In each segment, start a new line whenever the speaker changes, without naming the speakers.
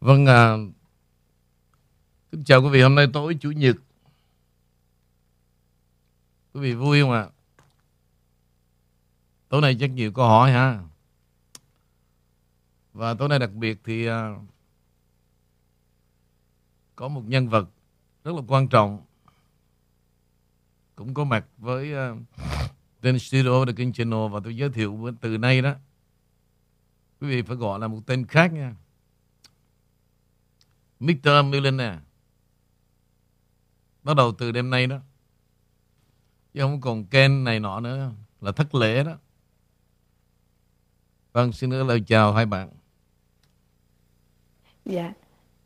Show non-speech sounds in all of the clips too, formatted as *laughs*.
Vâng, à, kính chào quý vị. Hôm nay tối Chủ nhật. Quý vị vui không ạ? Tối nay chắc nhiều câu hỏi ha. Và tối nay đặc biệt thì à, có một nhân vật rất là quan trọng cũng có mặt với à, uh, tên studio The King Channel và tôi giới thiệu từ nay đó quý vị phải gọi là một tên khác nha Mr. Millionaire. Bắt đầu từ đêm nay đó. Chứ không còn Ken này nọ nữa. Là thất lễ đó. Vâng xin gửi lời chào hai bạn.
Dạ.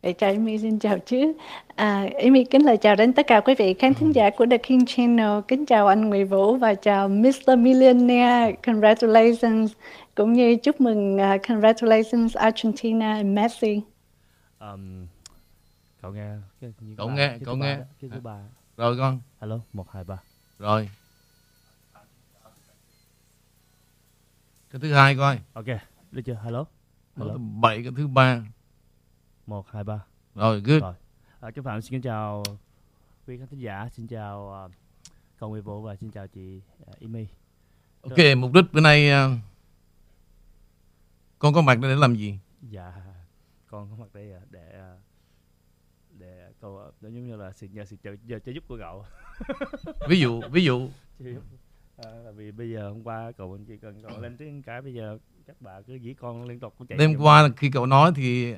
Để chào Amy xin chào chứ. À, Amy kính lời chào đến tất cả quý vị khán thính giả của The King Channel. Kính chào anh Nguyễn Vũ và chào Mr. Millionaire. Congratulations. Cũng như chúc mừng uh, congratulations Argentina and Messi.
Um, cậu nghe cái,
Cậu
ba-
nghe,
cái
cậu
ba
nghe.
đó, cái thứ ba.
Rồi con.
Hello một hai ba.
Rồi. Cái thứ hai coi.
Ok được chưa? Hello hello
bậy cái thứ ba.
Một hai ba.
Rồi good.
Rồi. À, Kim Phạm xin chào quý khán thính giả xin chào uh, cậu Nguyễn Vũ và xin chào chị uh, Amy.
Ok mục đích bữa nay à, con có mặt đây để làm gì?
Dạ con có mặt đây để để cậu à, giống như là sự nhờ sự trợ, nhờ trợ giúp của cậu. *laughs*
Ví dụ ví dụ. *laughs*
À, vì bây giờ hôm qua cậu chỉ cần cậu lên tiếng cái bây giờ các bà cứ dí con liên tục cũng chạy
đêm qua khi cậu nói thì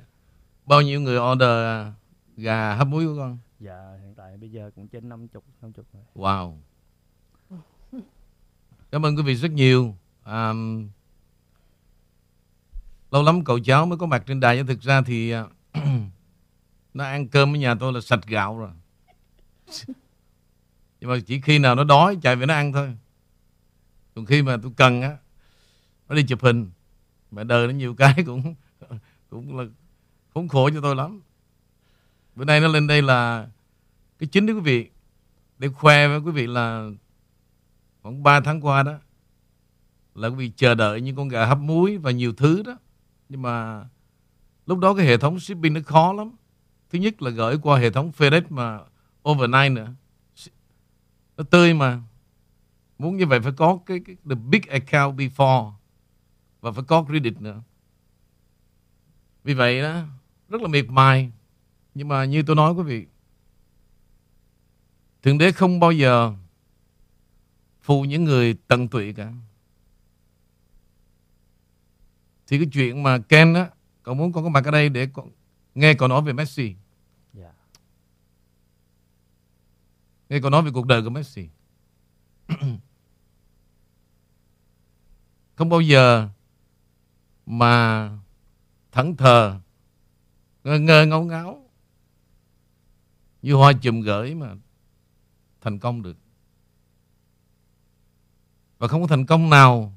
bao nhiêu người order gà hấp muối của con?
Dạ hiện tại bây giờ cũng trên 50 50 rồi.
wow. Cảm ơn quý vị rất nhiều. À, lâu lắm cậu cháu mới có mặt trên đài. Nhưng thực ra thì à, *clears throat* nó ăn cơm ở nhà tôi là sạch gạo rồi. Nhưng mà chỉ khi nào nó đói chạy về nó ăn thôi. Còn khi mà tôi cần á, nó đi chụp hình. Mà đời nó nhiều cái cũng cũng là khốn khổ cho tôi lắm. Bữa nay nó lên đây là cái chính đó quý vị. Để khoe với quý vị là khoảng 3 tháng qua đó, là quý vị chờ đợi những con gà hấp muối và nhiều thứ đó. Nhưng mà lúc đó cái hệ thống shipping nó khó lắm thứ nhất là gửi qua hệ thống FedEx mà overnight nữa. Nó tươi mà. Muốn như vậy phải có cái, cái the big account before và phải có credit nữa. Vì vậy đó rất là miệt mài. Nhưng mà như tôi nói quý vị thượng đế không bao giờ phụ những người tận tụy cả. Thì cái chuyện mà Ken á cậu muốn con có mặt ở đây để con, nghe cậu nói về Messi.
Dạ.
nghe cậu nói về cuộc đời của Messi. *clears throat* Không bao giờ mà thẫn thờ ngơ ngơ ngáo ngáo như hoa chùm gửi mà thành công được. Và không có thành công nào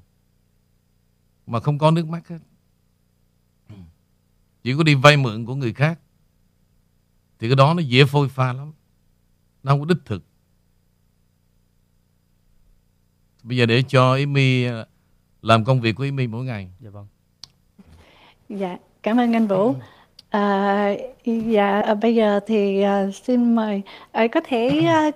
mà không có nước mắt hết chỉ có đi vay mượn của người khác. Thì cái đó nó dễ phôi pha lắm. Nó không có đích thực. Bây giờ để cho Amy ờ, làm công việc của Amy mỗi ngày.
Dạ vâng.
Dạ, cảm ơn anh Vũ. À, dạ, à, bây giờ thì à, xin mời à, có thể à,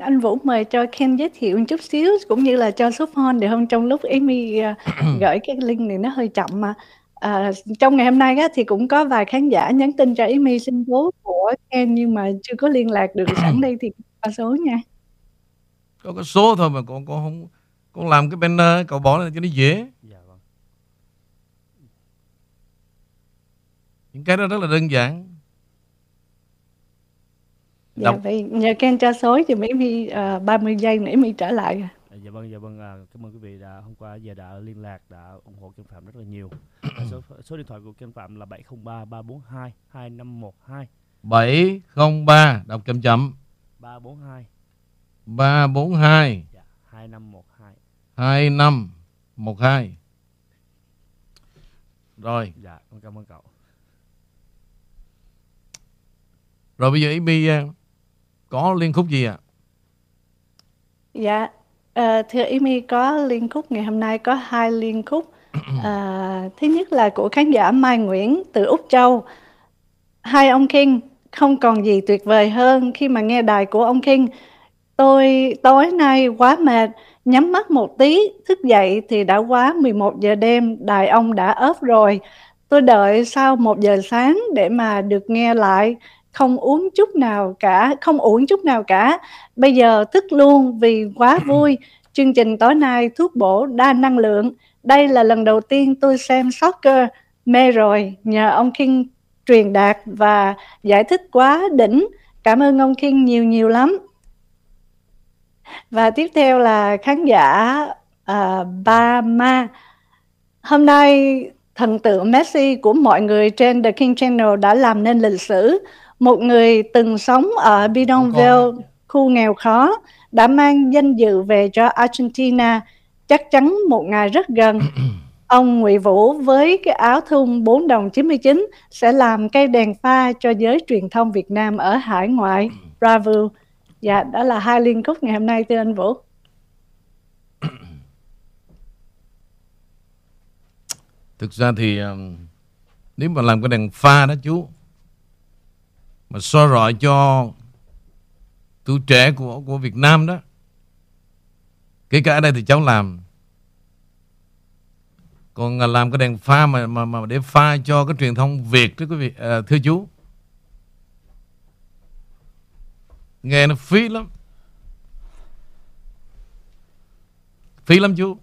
anh Vũ mời cho Ken giới thiệu một chút xíu cũng như là cho số phone để không trong lúc Amy *clears throat* à, gửi cái link này nó hơi chậm mà à, trong ngày hôm nay á, thì cũng có vài khán giả nhắn tin cho Amy xin số của Ken nhưng mà chưa có liên lạc được sẵn *clears throat* đây thì qua số nha.
có cái số thôi mà con con không con làm cái banner cậu bỏ lên cho nó dễ
Dạ vâng.
những cái đó rất là đơn giản
Dạ,
Đọc.
vậy nhờ Ken cho số thì Amy à, 30 giây nữa Amy trở lại.
À, Dạ vâng, dạ vâng. À, cảm ơn quý vị đã hôm qua giờ đã liên lạc, đã ủng hộ Kim Phạm rất là nhiều. *clears throat* À, số số điện thoại của Kim Phạm là 703 342 2512
703 đọc chậm chậm
342
342
dạ 2512.
2512 rồi
Dạ, con cảm ơn cậu.
rồi bây giờ Amy ờ, có liên khúc gì ạ
Dạ, ờ, thưa Amy có liên khúc ngày hôm nay có hai liên khúc. À, *clears throat* thứ nhất là của khán giả Mai Nguyễn từ Úc Châu. hai ông King không còn gì tuyệt vời hơn khi mà nghe đài của ông King. Tôi tối nay quá mệt, nhắm mắt một tí, thức dậy thì đã quá 11 giờ đêm, đài ông đã ốp rồi. Tôi đợi sau một giờ sáng để mà được nghe lại, không uống chút nào cả, không uống chút nào cả. Bây giờ thức luôn vì quá vui. Chương trình tối nay thuốc bổ đa năng lượng. Đây là lần đầu tiên tôi xem soccer. Mê rồi, nhờ ông King truyền đạt và giải thích quá đỉnh. Cảm ơn ông King nhiều nhiều lắm. Và tiếp theo là khán giả uh, Ba Ma. Hôm nay thần tượng Messi của mọi người trên The King Channel đã làm nên lịch sử. Một người từng sống ở Bidonville, khu nghèo khó, đã mang danh dự về cho Argentina, chắc chắn một ngày rất gần. *clears throat* Ông Ngụy Vũ với cái áo thun 4 đồng 99 sẽ làm cây đèn pha cho giới truyền thông Việt Nam ở hải ngoại. Bravo. Dạ, đó là hai liên khúc ngày hôm nay thưa anh Vũ.
Thực ra thì um, nếu mà làm cái đèn pha đó chú mà soi rọi cho tuổi trẻ của của Việt Nam đó. Kể cả ở đây thì cháu làm. Còn à, làm cái đèn pha mà mà mà để pha cho cái truyền thông Việt đó quý vị à, thưa chú. Nghe nó phí lắm. Phí lắm chú.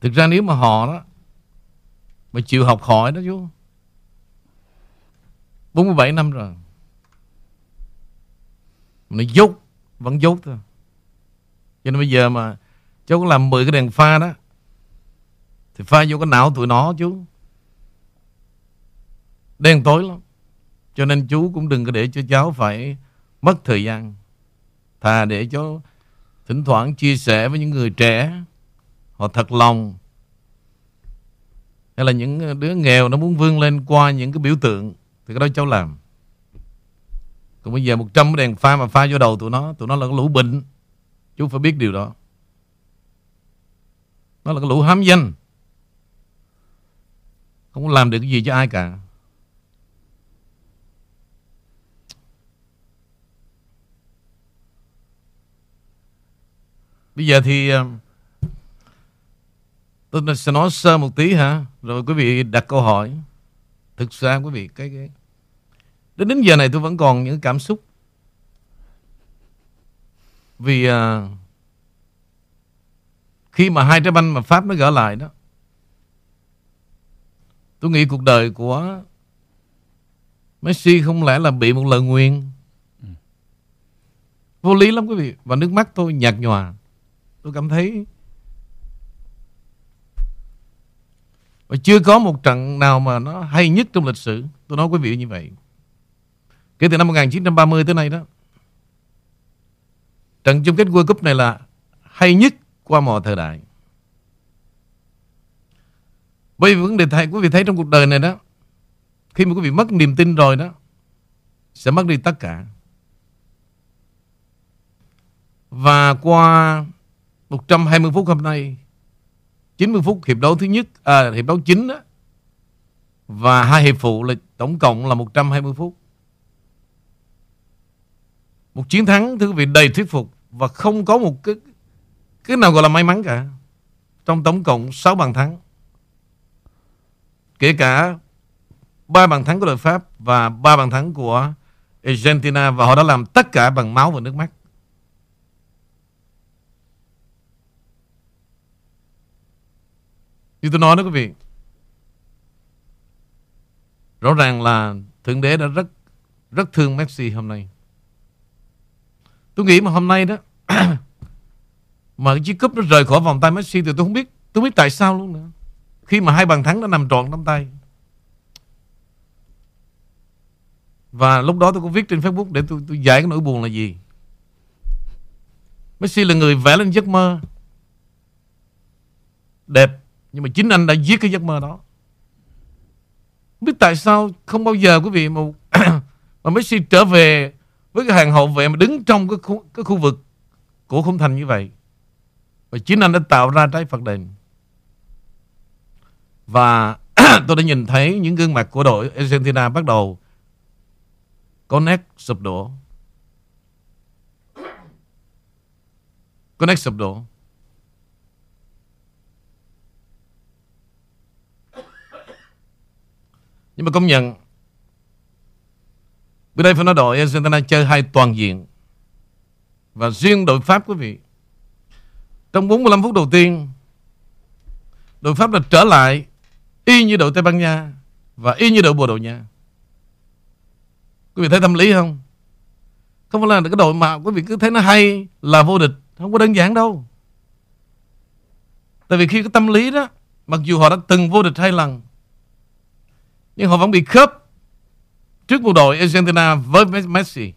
Thực ra nếu mà họ đó mà chịu học hỏi đó chú 47 năm rồi. Nó dốt, Vẫn dốt thôi. Cho nên bây giờ mà Cháu có làm 10 cái đèn pha đó, Thì pha vô cái não tụi nó chú. Đen tối lắm. Cho nên chú cũng đừng có để cho cháu phải Mất thời gian. Thà để cho Thỉnh thoảng chia sẻ với những người trẻ, Họ thật lòng. Hay là những đứa nghèo nó muốn vươn lên qua những cái biểu tượng thì cái đó cháu làm. Còn bây giờ 100 cái đèn pha mà pha vô đầu tụi nó tụi nó là cái lũ bệnh. Chú phải biết điều đó. Nó là cái lũ hám danh. Không có làm được cái gì cho ai cả. Bây giờ thì ờ, Tôi sẽ nói sơ một tí hả Rồi quý vị đặt câu hỏi. Thực ra quý vị cái, cái Đến đến giờ này tôi vẫn còn những cảm xúc. Vì uh, Khi mà hai trái banh mà Pháp nó gỡ lại đó Tôi nghĩ cuộc đời của Messi không lẽ là bị một lời nguyền? Vô lý lắm quý vị. Và nước mắt tôi nhạt nhòa. Tôi cảm thấy Và chưa có một trận nào mà nó hay nhất trong lịch sử. Tôi nói quý vị như vậy. Kể từ năm 1930 tới nay đó, Trận chung kết World Cup này là hay nhất qua mọi thời đại. Bởi vì vấn đề thầy quý vị thấy trong cuộc đời này đó, Khi mà quý vị mất niềm tin rồi đó, Sẽ mất đi tất cả. Và qua 120 phút hôm nay 90 phút hiệp đấu thứ nhất à, Hiệp đấu chính đó Và hai hiệp phụ là tổng cộng là 120 phút. Một chiến thắng thưa quý vị đầy thuyết phục Và không có một cái Cái nào gọi là may mắn cả. Trong tổng cộng 6 bàn thắng. Kể cả ba bàn thắng của đội Pháp Và ba bàn thắng của Argentina Và họ đã làm tất cả bằng máu và nước mắt. Như tôi nói đó quý vị. Rõ ràng là Thượng Đế đã rất Rất thương Messi hôm nay. Tôi nghĩ mà hôm nay đó *coughs* Mà cái chiếc cúp nó rời khỏi vòng tay Messi Thì tôi không biết Tôi không biết tại sao luôn nữa. Khi mà hai bàn thắng nó nằm trọn trong tay. Và lúc đó tôi cũng viết trên Facebook Để tôi, tôi giải cái nỗi buồn là gì. Messi là người vẽ lên giấc mơ Đẹp nhưng mà chính anh đã giết cái giấc mơ đó Không biết tại sao Không bao giờ quý vị mà *coughs* Mà Messi trở về Với cái hàng hậu vệ mà đứng trong cái khu, cái khu vực Của khung thành như vậy Và chính anh đã tạo ra trái Phật đền Và *coughs* tôi đã nhìn thấy những gương mặt của đội Argentina bắt đầu có nét sụp đổ. Có nét sụp đổ. Nhưng mà công nhận, Bữa đây phải nói đội, Argentina chơi hai toàn diện. Và riêng đội Pháp, quý vị, Trong 45 phút đầu tiên, Đội Pháp đã trở lại Y như đội Tây Ban Nha Và y như đội Bồ Đào Nha. Quý vị thấy tâm lý không? Không phải là cái đội mà, quý vị cứ thấy nó hay Là vô địch, Không có đơn giản đâu. Tại vì khi cái tâm lý đó, Mặc dù họ đã từng vô địch hai lần nhưng họ vẫn bị khớp Trước bộ đội Argentina với Messi.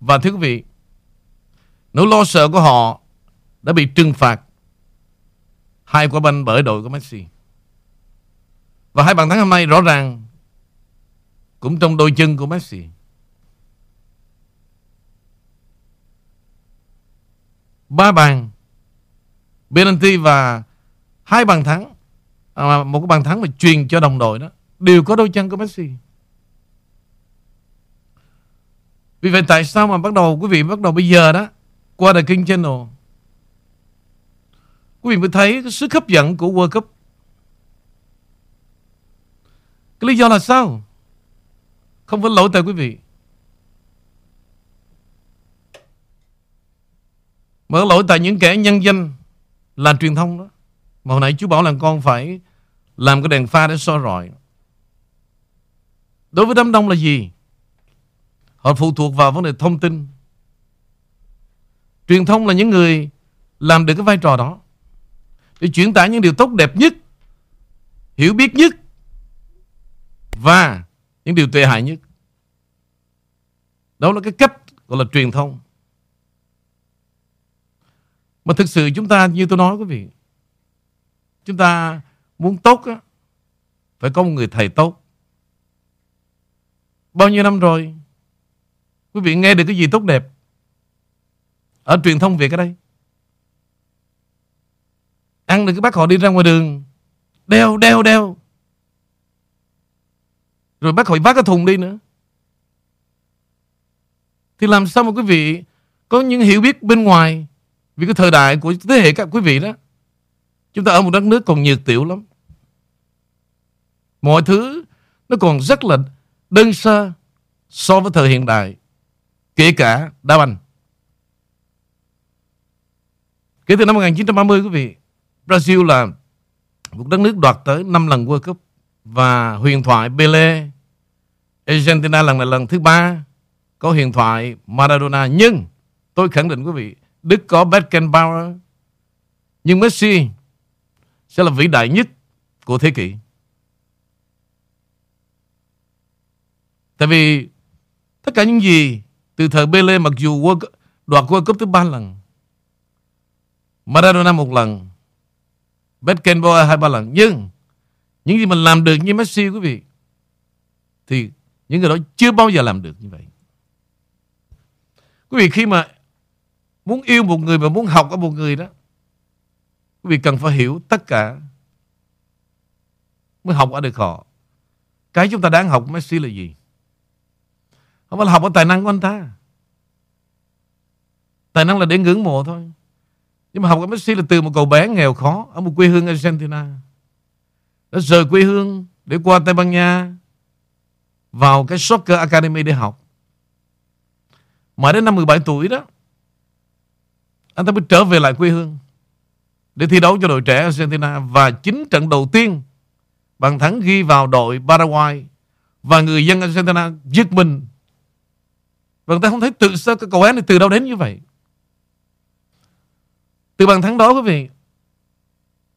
Và thưa quý vị Nỗi lo sợ của họ Đã bị trừng phạt Hai quả banh bởi đội của Messi. Và hai bàn thắng hôm nay rõ ràng Cũng trong đôi chân của Messi. Ba bàn Penalty và hai bàn thắng à, Một cái bàn thắng mà truyền cho đồng đội đó. Đều có đôi chân của Messi. Vì vậy, tại sao mà bắt đầu, Quý vị, bắt đầu bây giờ đó, Qua The King Channel? Quý vị mới thấy cái sức hấp dẫn của World Cup. Cái lý do là sao? Không phải lỗi tại quý vị. Mà lỗi tại những kẻ nhân danh Là truyền thông đó. Mà hồi nãy chú bảo là con phải Làm cái đèn pha để soi rọi. Đối với đám đông là gì? Họ phụ thuộc vào vấn đề thông tin. Truyền thông là những người Làm được cái vai trò đó. Để chuyển tải những điều tốt đẹp nhất, Hiểu biết nhất Và những điều tệ hại nhất. Đó là cái cách gọi là truyền thông. Mà thực sự chúng ta, như tôi nói quý vị, Chúng ta muốn tốt á, Phải có một người thầy tốt. Bao nhiêu năm rồi? Quý vị nghe được cái gì tốt đẹp Ở truyền thông Việt ở đây? Ăn được cái bác họ đi ra ngoài đường, Đeo đeo đeo. Rồi bác họ vác cái thùng đi nữa. Thì làm sao mà quý vị Có những hiểu biết bên ngoài Vì cái thời đại của thế hệ các quý vị đó? Chúng ta ở một đất nước còn nhiệt tiểu lắm. Mọi thứ Nó còn rất là đơn sơ So với thời hiện đại, Kể cả đá banh. Kể từ năm 1930 quý vị, Brazil là một đất nước đoạt tới 5 lần World Cup Và huyền thoại Pele Argentina lần này lần thứ ba Có huyền thoại Maradona. Nhưng tôi khẳng định, quý vị, Đức có Beckenbauer. Nhưng Messi Sẽ là vĩ đại nhất của thế kỷ. Tại vì Tất cả những gì từ thời Pele mặc dù World, đoạt World Cup tới ba lần Maradona một lần Beckenbauer hai ba lần Nhưng Những gì mình làm được như Messi quý vị Thì những người đó chưa bao giờ làm được như vậy. Quý vị khi mà Muốn yêu một người và muốn học ở một người đó Quý vị cần phải hiểu tất cả Mới học ở được họ. Cái chúng ta đáng học Messi là gì? Không phải là học ở tài năng của anh ta. Tài năng là để ngưỡng mộ thôi. Nhưng mà học ở Messi là từ một cậu bé nghèo khó Ở một quê hương Argentina. Đã rời quê hương Để qua Tây Ban Nha, Vào cái Soccer Academy để học. Mà đến năm 17 tuổi đó, Anh ta mới trở về lại quê hương Để thi đấu cho đội trẻ Argentina. Và chính trận đầu tiên Bằng thắng ghi vào đội Paraguay Và người dân Argentina giật mình và người ta không thấy tự sao cái cầu án này từ đâu đến như vậy. Từ bàn thắng đó quý vị,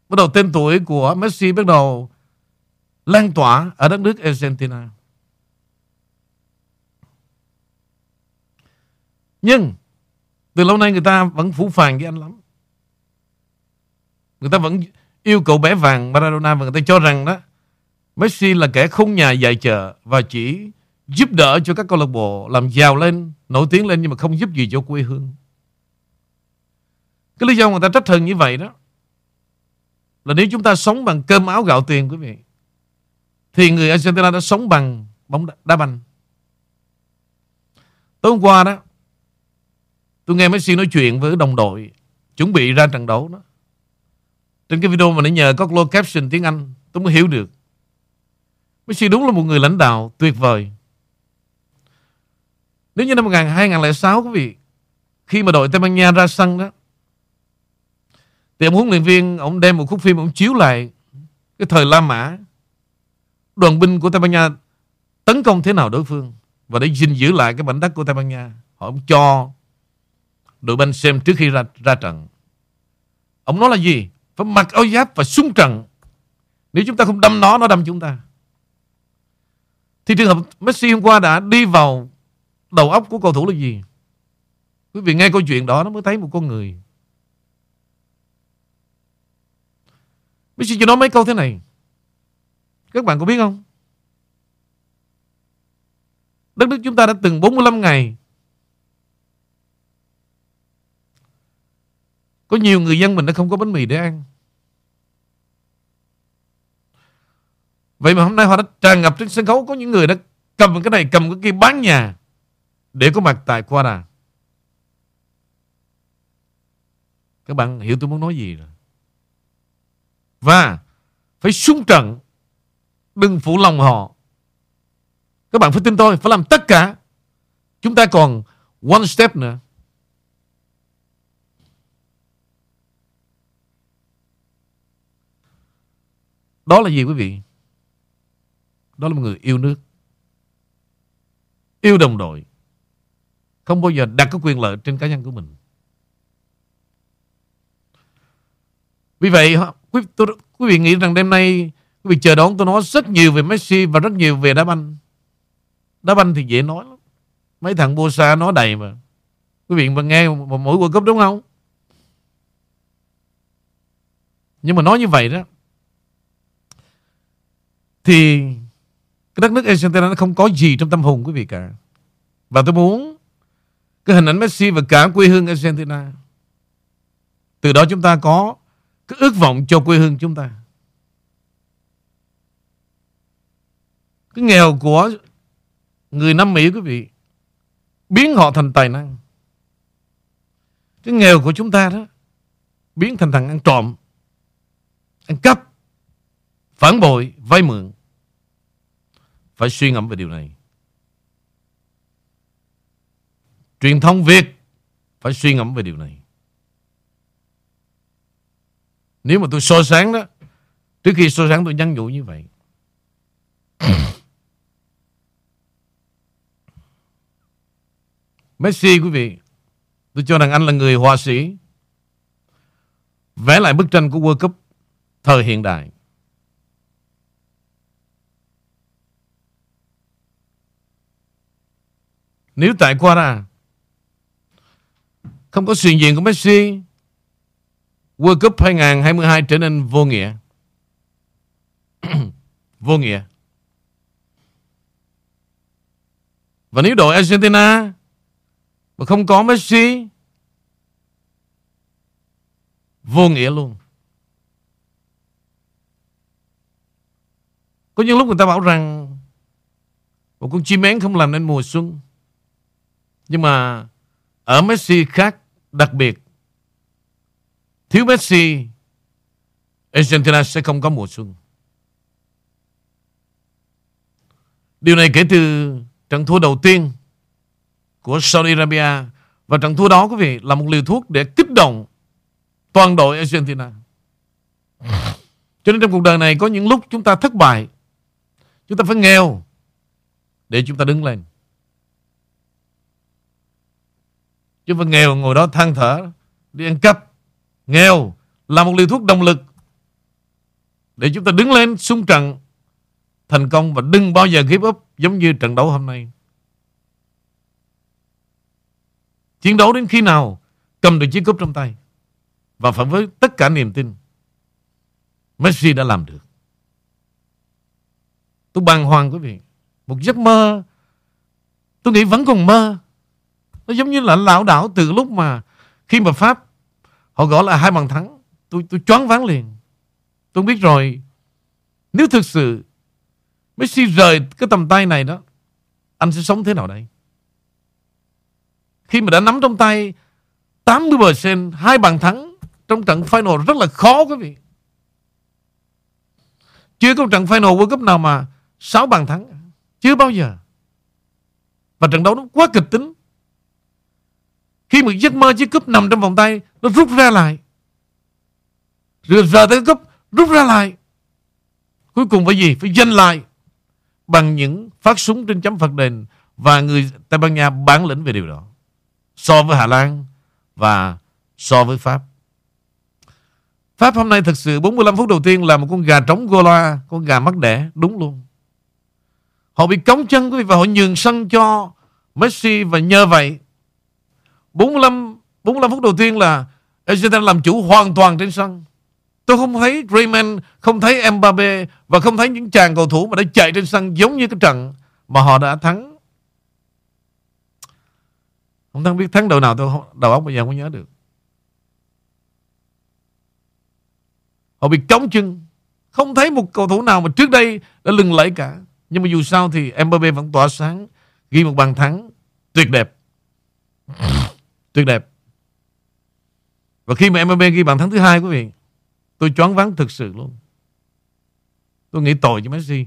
bắt đầu tên tuổi của Messi bắt đầu lan tỏa ở đất nước Argentina. Nhưng từ lâu nay người ta vẫn phủ phàng với anh lắm. Người ta vẫn yêu cầu bé vàng Maradona và người ta cho rằng đó Messi là kẻ không nhà dạy chợ và chỉ giúp đỡ cho các câu lạc bộ làm giàu lên, nổi tiếng lên nhưng mà không giúp gì cho quê hương. Cái lý do người ta trách thần như vậy đó là nếu chúng ta sống bằng cơm áo gạo tiền quý vị thì người Argentina đã sống bằng bóng đá banh. Tối hôm qua đó Tôi nghe Messi nói chuyện với đồng đội Chuẩn bị ra trận đấu đó Trên cái video mà nãy nhờ có closed caption tiếng Anh Tôi mới hiểu được Messi đúng là một người lãnh đạo tuyệt vời nếu như năm 2006 quý vị Khi mà đội Tây Ban Nha ra sân đó Thì ông huấn luyện viên Ông đem một khúc phim Ông chiếu lại Cái thời La Mã. Đoàn binh của Tây Ban Nha Tấn công thế nào đối phương? Và để gìn giữ lại cái mảnh đất của Tây Ban Nha Họ ông cho đội banh xem trước khi ra, ra trận. Ông nói là gì? Phải mặc áo giáp và súng trận. Nếu chúng ta không đâm nó Nó đâm chúng ta. Thì trường hợp Messi hôm qua đã đi vào Đầu óc của cầu thủ là gì? Quý vị nghe câu chuyện đó, Nó mới thấy một con người. Messi chỉ nói mấy câu thế này. Các bạn có biết không? Đất nước chúng ta đã từng 45 ngày Có nhiều người dân mình đã không có bánh mì để ăn. Vậy mà hôm nay họ đã tràn ngập trên sân khấu, Có những người đã cầm cái này, cầm cái kia bán nhà. Để có mặt tại Quara Các bạn hiểu tôi muốn nói gì rồi Và Phải sung trận, Đừng phụ lòng họ Các bạn phải tin tôi, Phải làm tất cả Chúng ta còn one step nữa Đó là gì quý vị? Đó là một người yêu nước. Yêu đồng đội. Không bao giờ đặt cái quyền lợi trên cá nhân của mình. Vì vậy, quý, tôi, quý vị nghĩ rằng đêm nay quý vị chờ đón tôi nói rất nhiều về Messi và rất nhiều về đá banh. Đá banh thì dễ nói lắm. Mấy thằng Bosa nói đầy mà. Quý vị mà nghe một mỗi World Cup đúng không? Nhưng mà nói như vậy đó thì cái đất nước Argentina nó không có gì trong tâm hồn quý vị cả. Và tôi muốn cái hình ảnh Messi và cả quê hương Argentina. Từ đó chúng ta có cái ước vọng cho quê hương chúng ta. Cái nghèo của người Nam Mỹ quý vị biến họ thành tài năng. Cái nghèo của chúng ta đó biến thành thằng ăn trộm, ăn cắp, phản bội, vay mượn. Phải suy ngẫm về điều này. Truyền thông Việt phải suy ngẫm về điều này. Nếu mà tôi so sáng đó, trước khi so sáng tôi nhắn nhủ như vậy. *coughs* Messi quý vị, tôi cho rằng anh là người họa sĩ vẽ lại bức tranh của World Cup thời hiện đại. Nếu tại Quara không có sự diện của Messi, World Cup 2022 trở nên vô nghĩa. *clears throat* vô nghĩa. Và nếu đội Argentina mà không có Messi, vô nghĩa luôn. Có những lúc người ta bảo rằng một con chim én không làm nên mùa xuân. Nhưng mà ở Messi khác đặc biệt. Thiếu Messi, Argentina sẽ không có mùa xuân. Điều này kể từ trận thua đầu tiên của Saudi Arabia và trận thua đó quý vị là một liều thuốc để kích động toàn đội Argentina. Cho nên trong cuộc đời này có những lúc chúng ta thất bại, chúng ta phải nghèo để chúng ta đứng lên. Chứ mà nghèo ngồi đó than thở, Đi ăn cắp. Nghèo là một liều thuốc động lực Để chúng ta đứng lên sung trận, Thành công và đừng bao giờ give up Giống như trận đấu hôm nay. Chiến đấu đến khi nào, Cầm được chiếc cúp trong tay Và phải với tất cả niềm tin, Messi đã làm được. Tôi bàng hoàng quý vị. Một giấc mơ, Tôi nghĩ vẫn còn mơ nó giống như là lão đảo từ lúc mà khi mà Pháp họ gọi là hai bàn thắng, tôi tôi choáng váng liền. Tôi biết rồi, nếu thực sự Messi rời cái tầm tay này đó, anh sẽ sống thế nào đây? khi mà đã nắm trong tay 80% hai bàn thắng trong trận final rất là khó quý vị. Chưa có trận final World Cup nào mà 6 bàn thắng. Chưa bao giờ. Và trận đấu nó quá kịch tính. Khi một giấc mơ chiếc cúp nằm trong vòng tay, nó rút ra lại. Rồi giờ tới cúp, rút ra lại. Cuối cùng phải gì? Phải giành lại bằng những phát súng trên chấm phạt đền và người Tây Ban Nha bản lĩnh về điều đó. So với Hà Lan và so với Pháp. Pháp hôm nay thực sự 45 phút đầu tiên là một con gà trống Gola, con gà mắc đẻ, đúng luôn. Họ bị cống chân quý vị và họ nhường sân cho Messi và nhờ vậy 45 45 phút đầu tiên là Argentina làm chủ hoàn toàn trên sân. Tôi không thấy Griezmann, không thấy Mbappe và không thấy những chàng cầu thủ mà đã chạy trên sân giống như cái trận mà họ đã thắng. Không thắng biết thắng đầu nào tôi đầu óc bây giờ không nhớ được. Họ bị cống chân. Không thấy một cầu thủ nào mà trước đây đã lừng lẫy cả. Nhưng mà dù sao thì Mbappe vẫn tỏa sáng. Ghi một bàn thắng tuyệt đẹp tuyệt đẹp. Và khi mà Mbappe ghi bàn thắng thứ hai quý vị. Tôi choáng váng thực sự luôn. Tôi nghĩ tội cho Messi.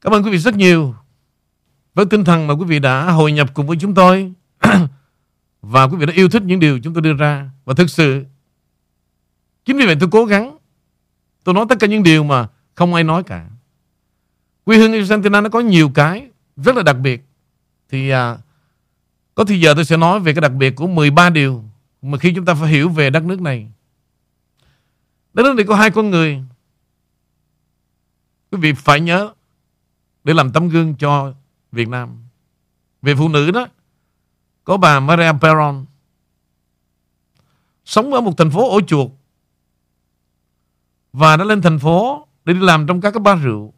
Cảm ơn quý vị rất nhiều. Với tinh thần mà quý vị đã hội nhập cùng với chúng tôi. *clears throat* và quý vị đã yêu thích những điều chúng tôi đưa ra. Và thực sự Chính vì vậy tôi cố gắng Tôi nói tất cả những điều mà không ai nói cả Quê hương Argentina nó có nhiều cái Rất là đặc biệt Thì à, có thì giờ tôi sẽ nói về cái đặc biệt của 13 điều Mà khi chúng ta phải hiểu về đất nước này. Đất nước này có hai con người. Quý vị phải nhớ Để làm tấm gương cho Việt Nam. Về phụ nữ đó, Có bà Maria Perron Sống ở một thành phố ổ chuột và đã lên thành phố Để đi làm trong các cái bar rượu.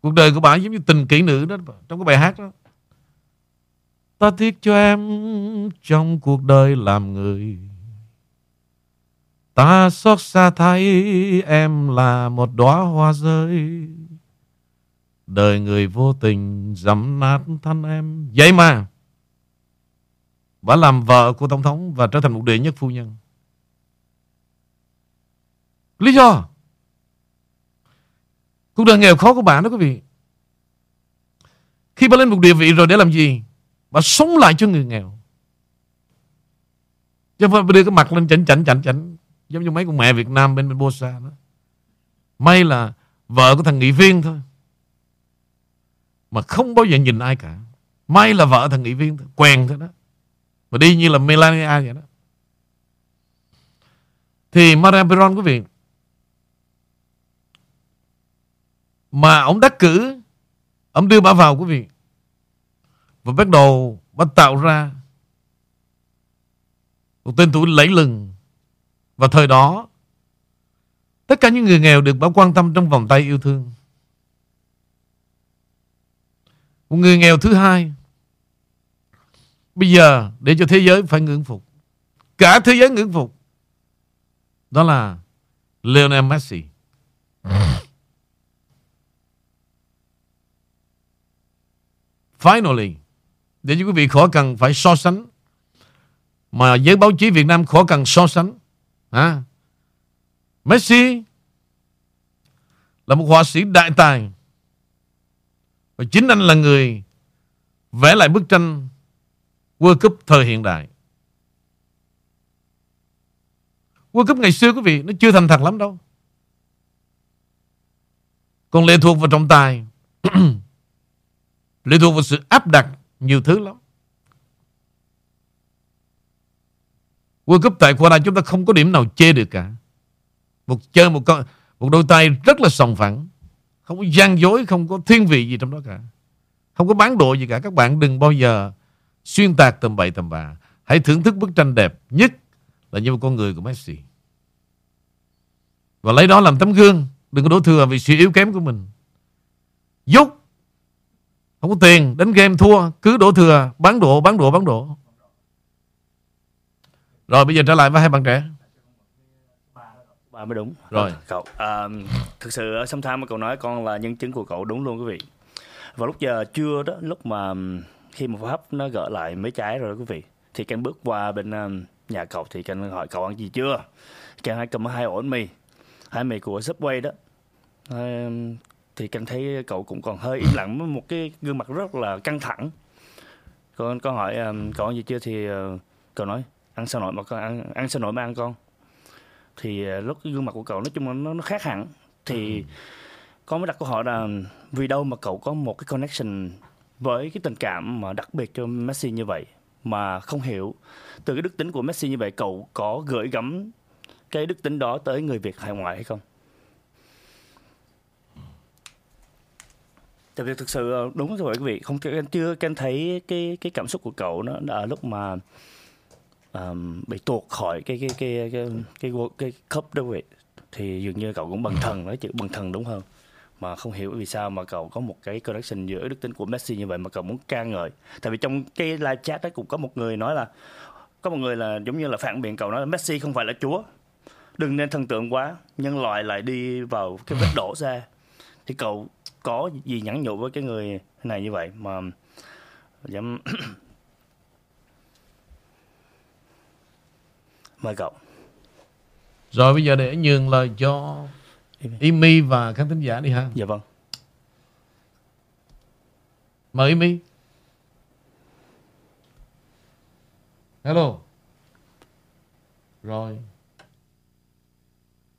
Cuộc đời của bà giống như tình kỹ nữ đó, Trong cái bài hát đó. Ta tiếc cho em Trong cuộc đời làm người. Ta xót xa thấy Em là một đóa hoa rơi. Đời người vô tình Dẫm nát thân em. Vậy mà Bà làm vợ của Tổng thống Và trở thành một đệ nhất phu nhân. Lý do? Cuộc đời nghèo khó của bạn đó quý vị. Khi bà lên một địa vị rồi để làm gì? Và sống lại cho người nghèo. Chứ không phải đưa cái mặt lên chảnh chảnh chảnh chảnh, Giống như mấy con mẹ Việt Nam bên bên Bosa đó. May là vợ của thằng nghị viên thôi. Mà không bao giờ nhìn ai cả. May là vợ thằng nghị viên thôi. Quen thôi đó. Mà đi như là Melania vậy đó. Thì Maria Peron quý vị, mà ông đắc cử, ông đưa bà vào, quý vị và bắt đầu bắt tạo ra một tên tuổi lẫy lừng. Và thời đó tất cả những người nghèo được bà quan tâm trong vòng tay yêu thương. Một người nghèo thứ hai bây giờ để cho thế giới phải ngưỡng phục. Cả thế giới ngưỡng phục. Đó là Lionel Messi. Finally, để cho quý vị khó cần phải so sánh, mà giới báo chí Việt Nam khó cần so sánh. À, Messi là một họa sĩ đại tài. Và chính anh là người vẽ lại bức tranh World Cup thời hiện đại. World Cup ngày xưa quý vị nó chưa thành thật lắm đâu. Còn lệ thuộc vào trọng tài *clears throat* lệ thuộc vào sự áp đặt nhiều thứ lắm. World Cup tại Qatar chúng ta không có điểm nào chê được cả. Một chơi một con một đôi tay rất là sòng phẳng, không có gian dối, không có thiên vị gì trong đó cả. Không có bán độ gì cả. Các bạn đừng bao giờ xuyên tạc tầm bậy tầm bạ. Hãy thưởng thức bức tranh đẹp nhất là như một con người của Messi. Và lấy đó làm tấm gương. Đừng có đổ thừa vì sự yếu kém của mình. dốt không có tiền Đánh game thua Cứ đổ thừa Bán độ Bán độ Bán độ Rồi bây giờ trở lại với hai bạn trẻ.
Bà mới đúng.
Rồi.
Cậu à, Thực sự sometimes cậu nói con là nhân chứng của cậu đúng luôn quý vị. Và lúc giờ trưa đó, lúc mà khi mà Pháp nó gỡ lại mấy trái rồi đó quý vị, thì Ken bước qua bên um, nhà cậu thì Ken hỏi cậu ăn gì chưa? Ken hai cầm hai ổ mì, hai mì của Subway đó. Thì Ken thấy cậu cũng còn hơi *laughs* im lặng với một cái gương mặt rất là căng thẳng. Con con hỏi um, cậu ăn gì chưa thì uh, cậu nói ăn sao nổi mà con ăn ăn sao nổi mà ăn con. Thì uh, lúc cái gương mặt của cậu nói chung là nó, nó khác hẳn. Thì ừ. con mới đặt câu hỏi là vì đâu mà cậu có một cái connection với cái tình cảm mà đặc biệt cho Messi như vậy mà không hiểu từ cái đức tính của Messi như vậy cậu có gửi gắm cái đức tính đó tới người Việt hải ngoại hay không? Tại vì thực sự ờ, đúng rồi quý vị không chưa can thấy cái cái cảm xúc của cậu nó ở lúc mà um, bị tuột khỏi cái cái cái cái cái cái, cái cup đó vậy thì dường như cậu cũng bằng thần nói chữ bằng thần đúng hơn mà không hiểu vì sao mà cậu có một cái connection giữa đức tính của Messi như vậy mà cậu muốn ca ngợi. Tại vì trong cái live chat đó cũng có một người nói là có một người là giống như là phản biện cậu nói là Messi không phải là chúa đừng nên thần tượng quá nhân loại lại đi vào cái vết đổ ra. Thì cậu có gì nhắn nhủ với cái người này như vậy mà dám *coughs* mời cậu
rồi bây giờ để nhường lời cho Imi và khán thính giả đi ha.
Dạ vâng.
Mời Imi. Hello. Rồi.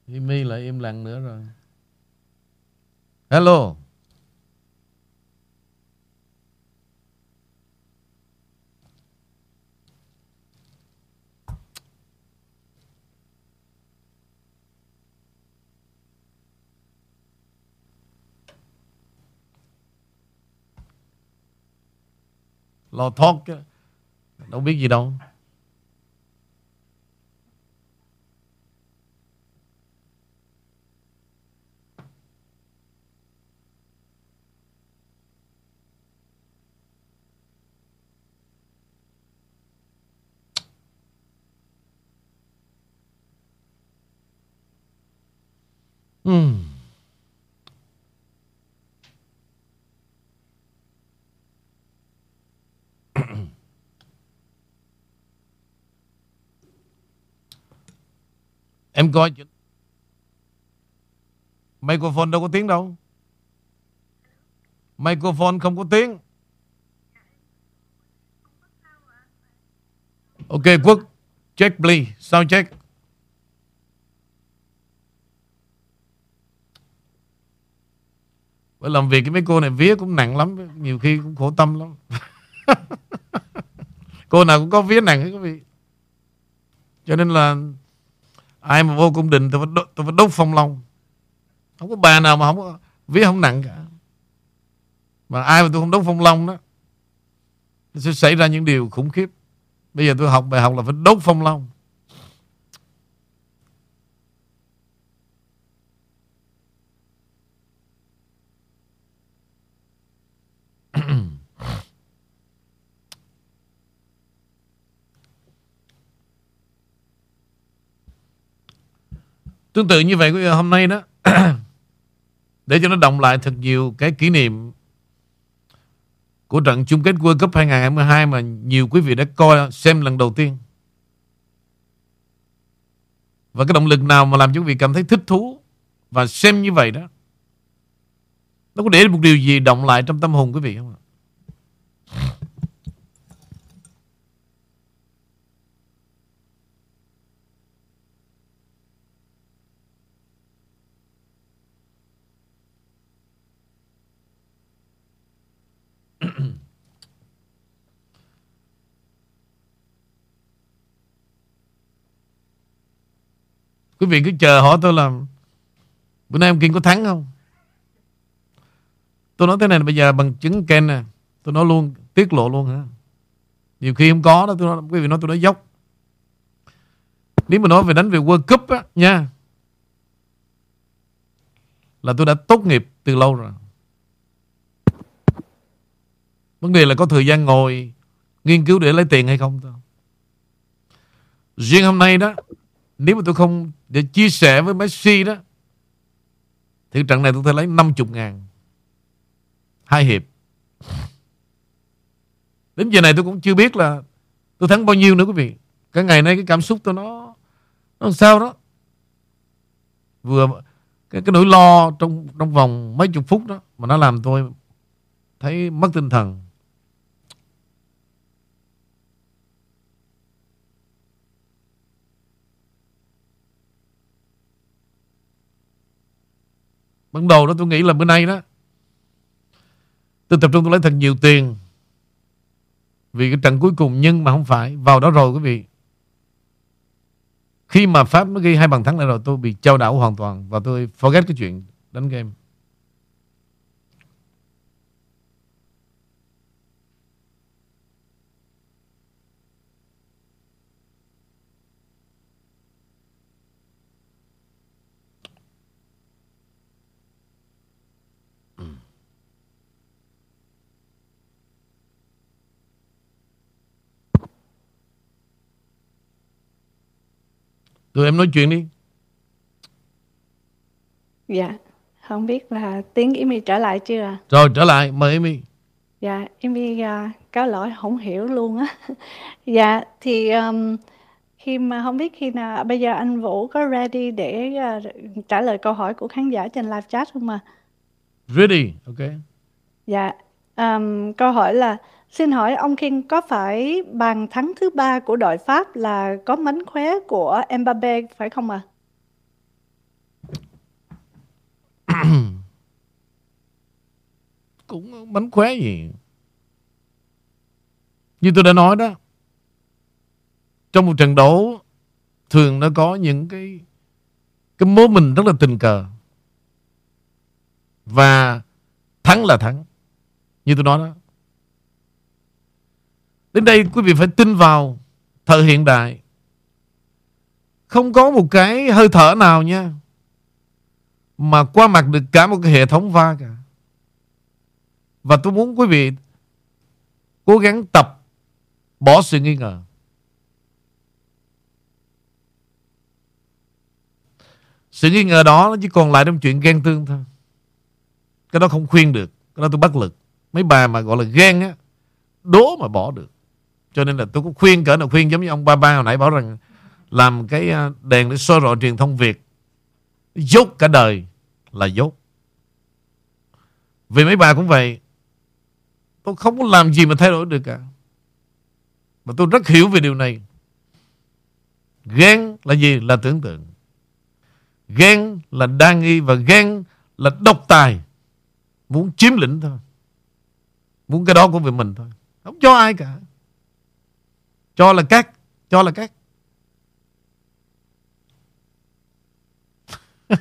Imi lại im lặng nữa rồi. Hello. Lo thoát chứ đâu biết gì đâu Hmm. Em coi Microphone đâu có tiếng đâu. Microphone không có tiếng. Ok, Quốc, Check please. Sound check? Bởi làm việc cái mấy cô này vía cũng nặng lắm, Nhiều khi cũng khổ tâm lắm. *laughs* Cô nào cũng có vía nặng hết quý vị. Cho nên là ai mà vô cung đình tôi phải đốt, tôi phải đốt phong long. Không có bà nào mà không có vía không nặng cả. Mà ai mà tôi không đốt phong long đó nó sẽ xảy ra những điều khủng khiếp. Bây giờ tôi học bài học là phải đốt phong long. Tương tự như vậy hôm nay đó, *clears throat* Để cho nó động lại thật nhiều cái kỷ niệm Của trận chung kết World Cup 2022 Mà nhiều quý vị đã coi, xem lần đầu tiên. Và cái động lực nào mà làm cho quý vị cảm thấy thích thú Và xem như vậy đó, Nó có để một điều gì động lại trong tâm hồn quý vị không ạ? Quý vị cứ chờ hỏi tôi là Bữa nay ông Kiên có thắng không? Tôi nói thế này bây giờ bằng chứng Ken nè Tôi nói luôn Tiết lộ luôn hả? Nhiều khi không có đó tôi nói, Quý vị nói tôi nói dốc. Nếu mà nói về đánh về World Cup á nha Là tôi đã tốt nghiệp từ lâu rồi. Vấn đề là có thời gian ngồi Nghiên cứu để lấy tiền hay không thôi Riêng hôm nay đó Nếu mà tôi không để chia sẻ với Messi đó. Thì trận này tôi thể lấy 50 ngàn. Hai hiệp. Đến giờ này tôi cũng chưa biết là tôi thắng bao nhiêu nữa, quý vị. Cái ngày nay cái cảm xúc tôi nó nó làm sao đó. Vừa, cái cái nỗi lo trong trong vòng mấy chục phút đó mà nó làm tôi thấy mất tinh thần. Ban đầu đó tôi nghĩ là bữa nay đó, tôi tập trung tôi lấy thật nhiều tiền vì cái trận cuối cùng, nhưng mà không phải, vào đó rồi quý vị. Khi mà Pháp nó ghi hai bàn thắng lại rồi, tôi bị trao đảo hoàn toàn và tôi forget cái chuyện đánh game. Tụi em nói chuyện đi.
Dạ, không biết là tiếng Amy trở lại chưa à?
Rồi trở lại, mời Amy.
Dạ, Amy uh, cáo lỗi không hiểu luôn á. *laughs* dạ, thì um, khi mà không biết khi nào bây giờ anh Vũ có ready để uh, trả lời câu hỏi của khán giả trên live chat không mà?
Ready, ok.
Dạ, um, câu hỏi là Xin hỏi ông King có phải bàn thắng thứ ba của đội Pháp là có mánh khóe của Mbappe phải không ạ?
À? *coughs* Cũng mánh khóe gì? Như tôi đã nói đó, trong một trận đấu thường nó có những cái cái mố mình rất là tình cờ và thắng là thắng như tôi nói đó Đến đây quý vị phải tin vào thợ hiện đại. Không có một cái hơi thở nào nha. Mà qua mặt được cả một cái hệ thống va cả. Và tôi muốn quý vị cố gắng tập bỏ sự nghi ngờ. Sự nghi ngờ đó nó chỉ còn lại trong chuyện ghen tương thôi. Cái đó không khuyên được. Cái đó tôi bất lực. Mấy bà mà gọi là ghen á, đố mà bỏ được. Cho nên là tôi cũng khuyên cỡ nào khuyên giống như ông ba ba hồi nãy bảo rằng làm cái à, đèn để soi rọi truyền thông Việt. Dốt cả đời là dốt. Vì mấy bà cũng vậy. Tôi không có làm gì mà thay đổi được cả. Mà tôi rất hiểu về điều này. Ghen là gì? Là tưởng tượng. Ghen là đa nghi và ghen là độc tài. Muốn chiếm lĩnh thôi. Muốn cái đó của về mình thôi. Không cho ai cả. Cho là cắt Cho là cắt *laughs*